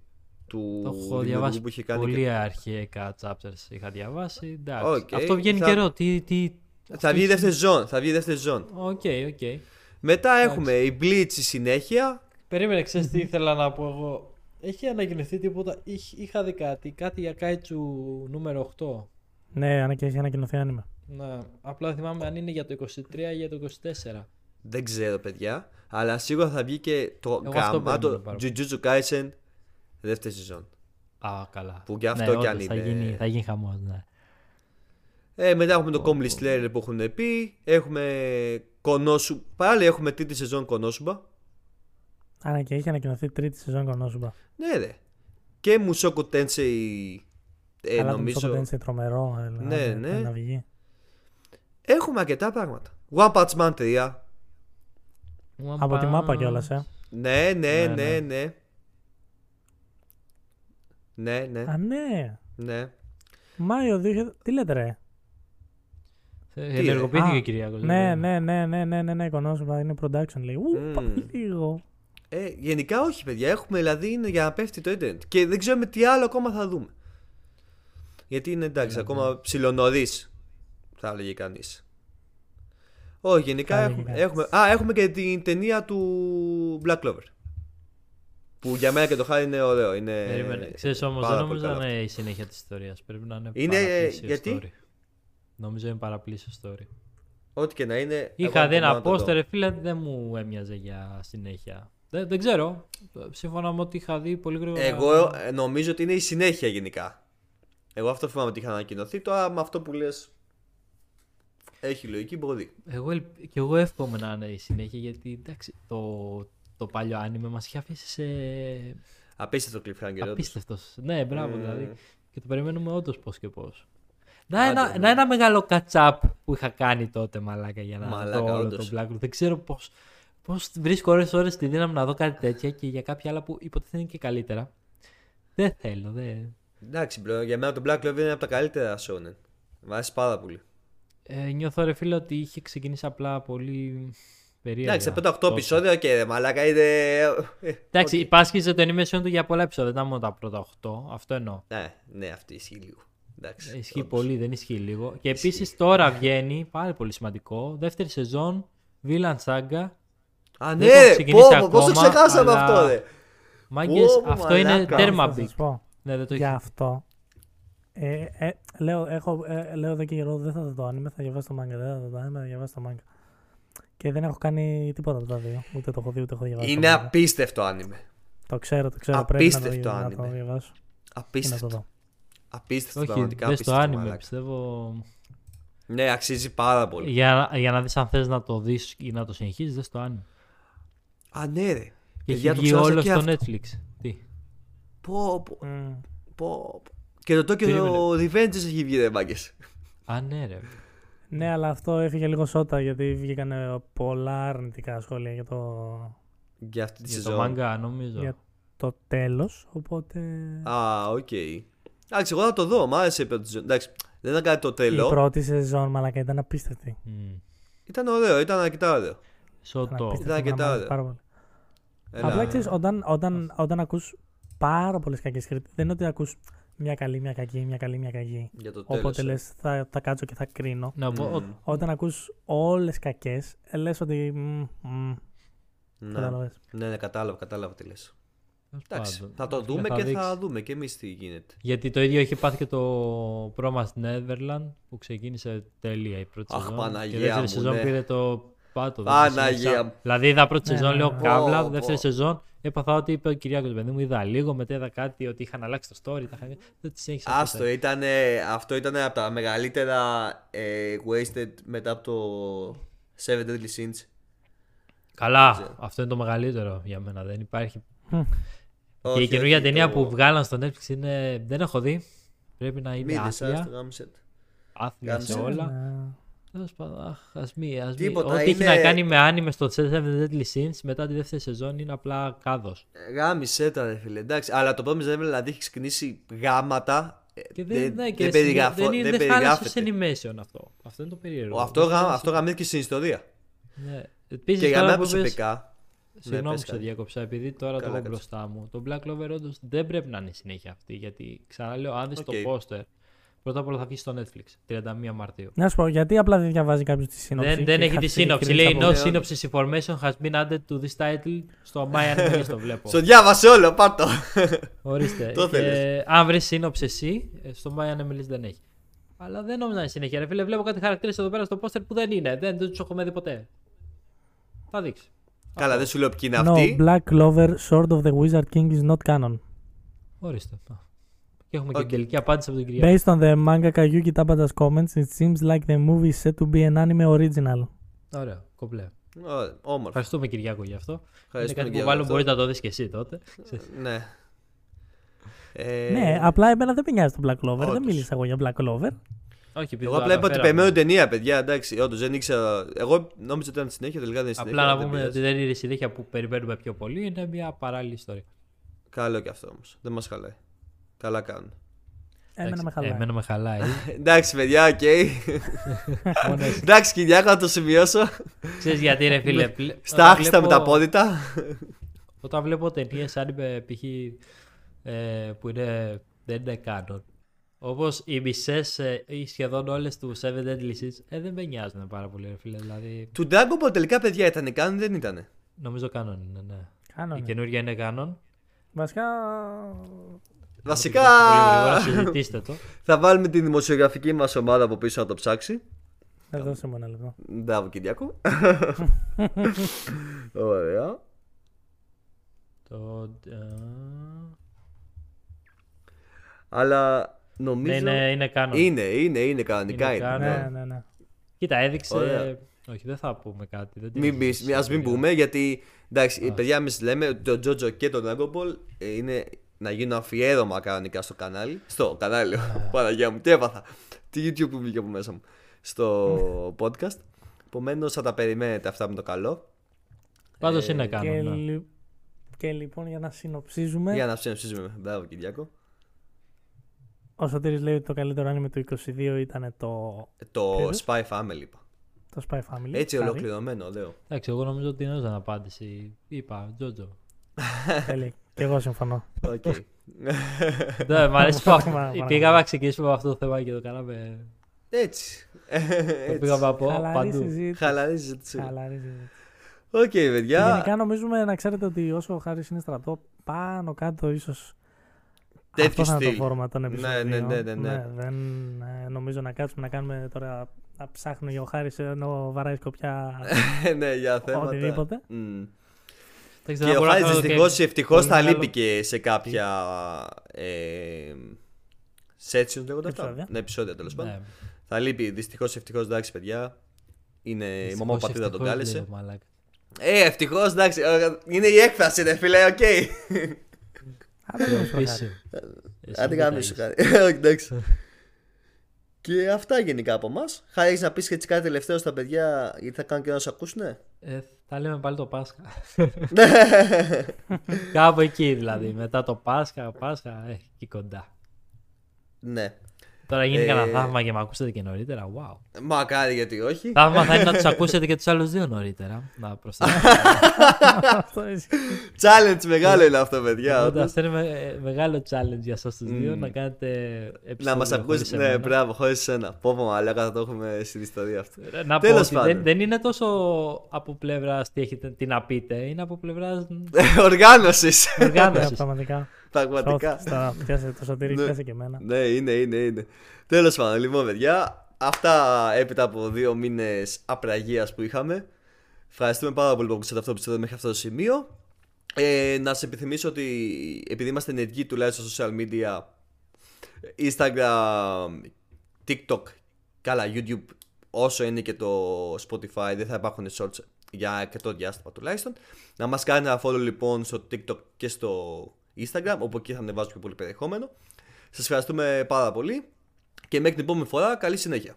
Του Το έχω δημιουργού διαβάσει που είχε κάνει. πολύ και- αρχικά chapters είχα διαβάσει. Εντάξει. Οκ, Αυτό βγαίνει θα- καιρό. Τι, τι... Θα βγει η δεύτερη ζώνη. Θα βγει η δεύτερη ζώνη. Οκ, οκ. Μετά έχουμε η Bleach στη συνέχεια. Περίμενε, ξέρεις τι ήθελα να πω εγώ. Έχει ανακοινωθεί τίποτα. Είχ- Είχα δει κάτι. Κάτι για Κάιτσου νούμερο 8. Ναι, αν και έχει ανακοινωθεί άνιμε. Να, απλά θυμάμαι αν είναι για το 23 ή για το 24. Δεν ξέρω, παιδιά. Αλλά σίγουρα θα βγει και το Εγώ αυτό γαμάτο περιμένω πάρα Jujutsu Kaisen δεύτερη σεζόν. Α, καλά. Που κι αυτό ναι, κι αν όντως, Θα είναι- γίνει, θα γίνει χαμός, ναι. Ε, μετά έχουμε το Comedy Slayer που έχουν πει. Έχουμε Konosuba. Πάλι έχουμε τρίτη σεζόν Konosuba. Αν και έχει ανακοινωθεί τρίτη σεζόν Konosuba. Ναι, ρε. Και Mushoku Tensei. Ε, Αλλά νομίζω. το είναι τρομερό. ε, Ναι, ε, ναι. Να βγει. Έχουμε αρκετά πράγματα. One Punch Man 3. Από τη μάπα κιόλας, ε. Ναι, ναι, Ναι, ναι, ναι. ναι. Ναι, ναι, Α, ναι. ναι. Μάιο 2000. Τι λέτε, ρε; Ε, Ενεργοποιήθηκε Α, ο Κυριάκος. Ναι, δηλαδή. ναι, ναι, ναι, ναι, ναι, ναι, Konosuba είναι production λέει. Ου, Μμμ. πάμε λίγο. Ε, γενικά όχι, παιδιά. Έχουμε δηλαδή είναι για να πέφτει το Ιντερνετ. Και δεν ξέρουμε τι άλλο ακόμα θα δούμε. Γιατί είναι εντάξει, Ναι, ακόμα ψιλονωρίς. Θα έλεγε κανείς. Όχι, γενικά Θα έλεγε έχουμε, κανείς. έχουμε. Α, έχουμε και την ταινία του Black Clover. Που για μένα και το χάρη είναι ωραίο. Είναι Περίμενε. Ξέρεις όμως, πάρα δεν πολύ νομίζω να καλό είναι η συνέχεια της ιστορίας. Πρέπει να είναι, Είναι, παραπλήσιο γιατί; story. Νομίζω είναι παραπλήσιο story. αυτό. Ό,τι και να είναι. Είχα εγώ δει το ένα πάω να το δω. πόστερ, φίλε, δεν μου έμοιαζε για συνέχεια. Δεν, δεν ξέρω. Σύμφωνα με ό,τι είχα δει πολύ γρήγορα. Εγώ ε, νομίζω ότι είναι η συνέχεια γενικά. Εγώ αυτό θυμάμαι ότι είχα ανακοινωθεί. Τώρα με αυτό που λες. Έχει λογική, μπορεί. Εγώ, ελπ- και εγώ εύχομαι να είναι η συνέχεια γιατί εντάξει, το, το παλιό άνιμε μας είχε αφήσει σε Απίστευτο cliffhanger. όντως. απίστευτος. Ναι, μπράβο Μμμ. δηλαδή. Και το περιμένουμε όντως πώς και πώς. Να Άντε, ένα, ναι. να ένα μεγάλο catch-up που είχα κάνει τότε μαλάκα για να Μαλάκα, δω όλο όντως. το Black Room. Δεν ξέρω πώς, πώς βρίσκω ώρες ώρες τη δύναμη να δω κάτι τέτοια και για κάποια άλλα που υποτίθεται είναι και καλύτερα. Δεν θέλω, δεν... Εντάξει, bro, για μένα το Black Clover είναι από τα καλύτερα shonen. Μ' αρέσει πάρα πολύ. Ε, νιώθω ρε φίλε ότι είχε ξεκινήσει απλά πολύ περίεργα. Εντάξει, τα 5-8 τότε. επεισόδια και ρε, μαλάκα είναι. ε, Εντάξει, οκ. υπάσχιζε το animation του για πολλά επεισόδια, δεν ήταν μόνο τα πρώτα 8. Αυτό εννοώ. Ναι, ναι, αυτή ισχύει λίγο. Εντάξει, Ισχύει όντως. πολύ, δεν ισχύει λίγο. Και Ισχύει. επίσης τώρα βγαίνει, πάρα πολύ σημαντικό, δεύτερη σεζόν, Villain Saga. Α, Δεν ναι, έχω ρε, ξεκινήσει πω, πω, πώς το ακόμα, ξεχάσαμε αλλά- αυτό, ρε. Μάγκες, Πω, πω, αυτό είναι μαλάκα. τέρμα Θα big. σας πω. Ναι, δεν το Για έχει. αυτό. Ε, ε, λέω, έχω, ε, λέω εδώ και καιρό δεν θα δω το anime, θα διαβάσω το manga. Δεν θα δω το anime, θα διαβάσω το manga. Και δεν έχω κάνει τίποτα από τα δύο. Ούτε το έχω δει, ούτε έχω διαβάσει. Είναι το manga. απίστευτο άνιμε. Το ξέρω, το ξέρω. Πρέπει να το, Απίστευτο να το anime. διαβάσω. ή να το Απίστευτο. Δω. Απίστευτο, Όχι, πραγματικά. δες το απίστευτο, anime, μαλάκα. πιστεύω. Ναι, αξίζει πάρα πολύ. Για, για να δεις αν θες να το δεις ή να το συνεχίσεις, δες το anime. Α, ναι, ρε. Και Παιδιά, έχει το βγει ξέχασα όλο και στο αυτό. Netflix. Τι; Πω, πω, Μμ. πω. Και το Tokyo Revengers έχει βγει, ρε, μάγκες. Α, ναι ρε. Ναι, αλλά αυτό έφυγε λίγο σώτα γιατί βγήκαν πολλά αρνητικά σχόλια για το, Για αυτή τη Για το σεζόν. manga νομίζω. Για το τέλος, οπότε Α, οκ. Εντάξει, εγώ θα το δω. Μ' άρεσε η πρώτη σεζόν. Εντάξει, δεν ήταν κάτι το η τέλο. πρώτη σεζόν μαλακά ήταν απίστευτη. Μμ. Ήταν ωραίο, ήταν αρκετά ωραίο. Σωτό. απίστευτη, Ήταν αρκετά μου άρεσε ωραία. πάρα πολύ. Έλα. Απλά ξέρεις, όταν, όταν, όταν ακούς πάρα πολλές κακές κριτικές, δεν είναι ότι ακούς μια καλή, μια κακή, μια καλή, μια κακή. Για το τέλος. Οπότε ε. λες θα, θα κάτσω και θα κρίνω. Να πω, ο- Μμμ. Όταν ακούς όλες κακές, ε, λες ότι μ, μ, Ναι. κατάλαβες. ναι, ναι, κατάλαβα, κατάλαβα τι λες. Τέλος Εντάξει, πάντων. θα το Αυτό δούμε και δείξει. θα δούμε και εμείς τι γίνεται. Γιατί το ίδιο έχει πάθει και το πρόμα Neverland που ξεκίνησε τέλεια η πρώτη Αχ, σεζόν. Παναγία και δεύτερη μου, σεζόν ναι. πήρε το πάτο. Παναγία δεν συνέχισα. μου. Δηλαδή είδα πρώτη Ναι, σεζόν, ναι, λέω ναι. κάβλα. Πω, Δεύτερη πω. σεζόν έπαθα ότι είπε ο Κυριάκος παιδί μου. Είδα λίγο, μετά είδα κάτι ότι είχαν αλλάξει το story. Τα είχαν... Δεν τη συνέχισα. Άστο, ποτέ. ήταν, αυτό ήταν από τα μεγαλύτερα ε, wasted μετά από το Seven Deadly Sins. Καλά, αυτό είναι το μεγαλύτερο για μένα. Δεν υπάρχει. Μ. και Όχι, η καινούργια όχι, ταινία το- που βγάλαν στο Netflix είναι. Δεν έχω δει. Πρέπει να είναι Μη δεις, άθλια. άστο, γάμισε το. Άθλια σε Γάμισε. όλα. Ναι. Τέλος πάντων, αχ, ας μη, ας μη. Τίποτα, Ό,τι έχει είναι- να κάνει με άνιμε στο Seven Deadly Sins μετά τη δεύτερη σεζόν είναι απλά κάδος. Ε, Γάμισε τα, ρε φίλε. Εντάξει, αλλά το πρώτο Neverland δηλαδή έχεις ξεκινήσει γάματα. ε, Και δεν, ναι, και δεν, στην- περιγραφώ- δεν, είναι, δεν δεν χάλασε σε περιγράφεται. animation αυτό. Αυτό είναι το περίεργο. Ο, αυτό, Δεν γα, χάλασε- αυτό γαμήθηκε στην ιστορία. Ναι. Επίσης, Και για τώρα μένα που είπες- προσωπικά. Συγγνώμη πες που σε κάτι. διάκοψα, επειδή τώρα το Καλά, έχω κάτσε. μπροστά μου. Το Black Clover όντως δεν πρέπει να είναι συνέχεια αυτή. Γιατί ξαναλέω, αν δεις Οκ. το poster, πρώτα απ' όλα θα βγεις στο Netflix 31 Μαρτίου. Να σου πω, γιατί απλά δεν διαβάζει κάποιος τη σύνοψη. Δεν, δεν και έχει τη κάθεται και σύνοψη. κρίνει Λέει από- no Ναι, synopsis information has been added to this title. Στο My Anime το βλέπω. Στο διάβασε όλο, πάρτο. Ορίστε. Το και θέλεις. αν βρεις σύνοψη εσύ, ε, στο My Anime List δεν έχει. Αλλά δεν νόμιζα να είναι συνέχεια. Ρε φίλε, βλέπω κάτι χαρακτήρες εδώ πέρα στο poster που δεν είναι. Δεν, δεν τους έχω δει ποτέ. Θα δείξει. Καλά, δεν σου λέω ποιοι είναι No, αυτοί. Black Clover, Sword of the Wizard King is not canon. Ορίστε. Α. Και έχουμε και Οκ. την τελική απάντηση από την κυρία. Based on the manga Yuki Tabata's comments, it seems like the movie is set to be an anime original. Ωραία, κομπλέ. Ωραία, Όμορφο. Ευχαριστούμε Κυριάκο για αυτό. είναι Ευχαριστούμε κάτι και που για μάλλον αυτό. μπορείς να το δεις και εσύ τότε. Ναι. Ε, Ναι, απλά εμένα δεν με νοιάζει το Black Clover. Δεν όντως. μίλησα εγώ για Black Clover. Όχι, επειδή Εγώ το απλά είπα ότι αναφέραμε. περιμένω ταινία, παιδιά. Εντάξει, όντως δεν ήξερα. Εγώ νόμιζα ότι ήταν συνέχεια, τελικά δεν είναι συνέχεια. Απλά να δεν πούμε πειράζει. ότι δεν είναι η συνέχεια που περιμένουμε πιο πολύ. Είναι μια παράλληλη ιστορία. Καλό και αυτό όμως. Δεν μας χαλάει. Καλά κάνουν. Εμένα με Εντάξει, χαλάει. Εμένα με χαλάει. Εντάξει, παιδιά, οκ. Μόνο εσύ. Εντάξει, Κυριάκο, να το σημειώσω. Ξέρεις γιατί ρε φίλε. πλε- όταν Στα άχιστα με βλέπω- τα πόδητα. Όταν βλέπω ταινίες αν είμαι π.χ. ε, που είναι, δεν είναι κάνον. Όπως οι μισές ή σχεδόν όλες τους Seven Deadly Sins, ε, δεν με νοιάζουν πάρα πολύ, ρε φίλε. Δηλαδή, Του Dragon Ball τελικά, παιδιά, ήταν κάνουν, δεν ήταν. νομίζω κάνον είναι, ναι. Κάνω, Η ναι. καινούργια είναι κάνον. Βασικά. Βασικά. Πολύ γρήγορα, συζητήστε το. Θα βάλουμε τη δημοσιογραφική μας ομάδα από πίσω να το ψάξει. Θα δώσε μου ένα λεπτό. Μπράβο, Κυριάκο. Ωραία. το ε, Αλλά νομίζω. ναι, είναι, είναι κάνον. Είναι, είναι, είναι κανονικά Είναι είναι. canon. Ναι, ναι, ναι. Κοίτα, έδειξε. Ωραία. Όχι, δεν θα πούμε κάτι. Δεν την Μην έχει πεις, δείξει ας μην στο πούμε γιατί εντάξει, Α. παιδιά εμείς λέμε ότι το Jojo και το Dragon Ball ε, είναι να γίνουν αφιέρωμα κανονικά στο κανάλι. Στο κανάλι, λέω. Παναγία μου, τι έπαθα. Τι YouTube που βγήκε από μέσα μου. Στο podcast. Επομένως θα τα περιμένετε αυτά με το καλό. Πάντως Ε, είναι Και, κάνον. ναι. λι- και λοιπόν για να συνοψίζουμε, Για να ψήσουμε. Μπράβο, Κυριάκο. Ο Σωτήρης λέει ότι το καλύτερο anime του 22 ήταν το, Ε, Το Είδες; Spy Family είπα. το Spy Family. Έτσι Χάρη. ολοκληρωμένο, λέω. Εντάξει, εγώ νομίζω ότι έδωσαν απάντηση. Είπα, Τζότζο. Τέλεια. Και εγώ συμφωνώ. Οκ. Ναι, μ' αρέσει που Πράγμα, πράγμα. πήγαμε να ξεκινήσουμε με αυτό το θέμα και το κάναμε. Έτσι. Το Έτσι. πήγαμε από Χαλαρή παντού. συζήτηση. Χαλαρή συζήτηση. Χαλαρή συζήτηση. Οκ, Και παιδιά. Γενικά νομίζουμε να ξέρετε ότι όσο ο Χάρης είναι στρατό, πάνω κάτω ίσως Τέτοιο αυτό θα είναι το στυλ. φόρμα των Ναι, επεισοδίων. ναι, ναι, ναι, ναι. δεν ε, νομίζω να κάτσουμε να κάνουμε τώρα να ψάχνω για ο Χάρης ενώ βαράει σκοπιά ναι, για θέματα. οτιδήποτε. Μμ. Εντάξει, Και δεν ο μπορώ να Χάρης κάνω και δυστυχώς ή ευτυχώς πολύ θα μεγάλο- λείπει και σε κάποια ε, sections λέγονται αυτά. Επεισόδια. Ναι, επεισόδια τέλος πάντων. Ναι, Θα λείπει δυστυχώς ή ευτυχώς εντάξει παιδιά. Είναι η δυστυχώς, μαμά πατρίδα τον ευτυχώς, κάλεσε. λέει ο μαλάκας. Ε, ευτυχώς εντάξει. ε, Είναι η έκφραση ρε φίλε, οκ. Άντε, ρε, σου, Χάρη. Επίσης. Εσύ Άντε δεν γάμισου τα χάρη. Όχι, εντάξει. Και αυτά γενικά από εμάς. Χάρη έχεις να πεις και έτσι κάτι τελευταίο στα παιδιά γιατί θα κάνουν και να σε ακούσουνε; Ε, τα λέμε πάλι το Πάσχα. Κάπου εκεί δηλαδή. Μετά το Πάσχα, Πάσχα, ε, εκεί κοντά. ναι. Τώρα γίνει Ε, κανένα θαύμα και με ακούσετε και νωρίτερα. Wow. Μακάρι γιατί όχι. Θαύμα θα είναι να τους ακούσετε και τους άλλους δύο νωρίτερα. Να προσθέσω. Αυτό ισχύει. Challenge μεγάλο είναι αυτό, παιδιά. Οπότε όντως. αυτό είναι με- μεγάλο challenge για εσάς τους δύο Μμμ. να κάνετε Να επεισόδιο μας χωρίς ακούσει. Ναι, εμένα. μπράβο, χωρίς σένα. Πω πω, μαλάκα, θα το έχουμε στην ιστορία αυτό. Ε, Να πω Τέλος ότι πάντων. δεν, δεν είναι τόσο από πλευράς τι έχετε τι να πείτε, είναι από πλευρά Οργάνωσης. Ναι, οργάνωση. Πραγματικά. Πραγματικά. Σώθηκες τώρα. Πιάσε το σωτήρι, Ναι. πιάσε και εμένα. Ναι, είναι, είναι, είναι. Τέλος πάντων, λοιπόν, παιδιά, αυτά έπειτα από δύο μήνες απραγίας που είχαμε. Ευχαριστούμε πάρα πολύ που ακούσατε αυτό το επεισόδιο μέχρι αυτό το σημείο. Ε, να σα επιθυμίσω ότι επειδή είμαστε ενεργοί τουλάχιστον στο social media, Instagram, TikTok, καλά YouTube, όσο είναι και το Spotify, δεν θα υπάρχουν shorts για αρκετό διάστημα τουλάχιστον. Να μας κάνει ένα follow λοιπόν στο TikTok και στο Instagram, όπου εκεί θα ανεβάζω πιο πολύ περιεχόμενο. Σας ευχαριστούμε πάρα πολύ και μέχρι την επόμενη φορά καλή συνέχεια.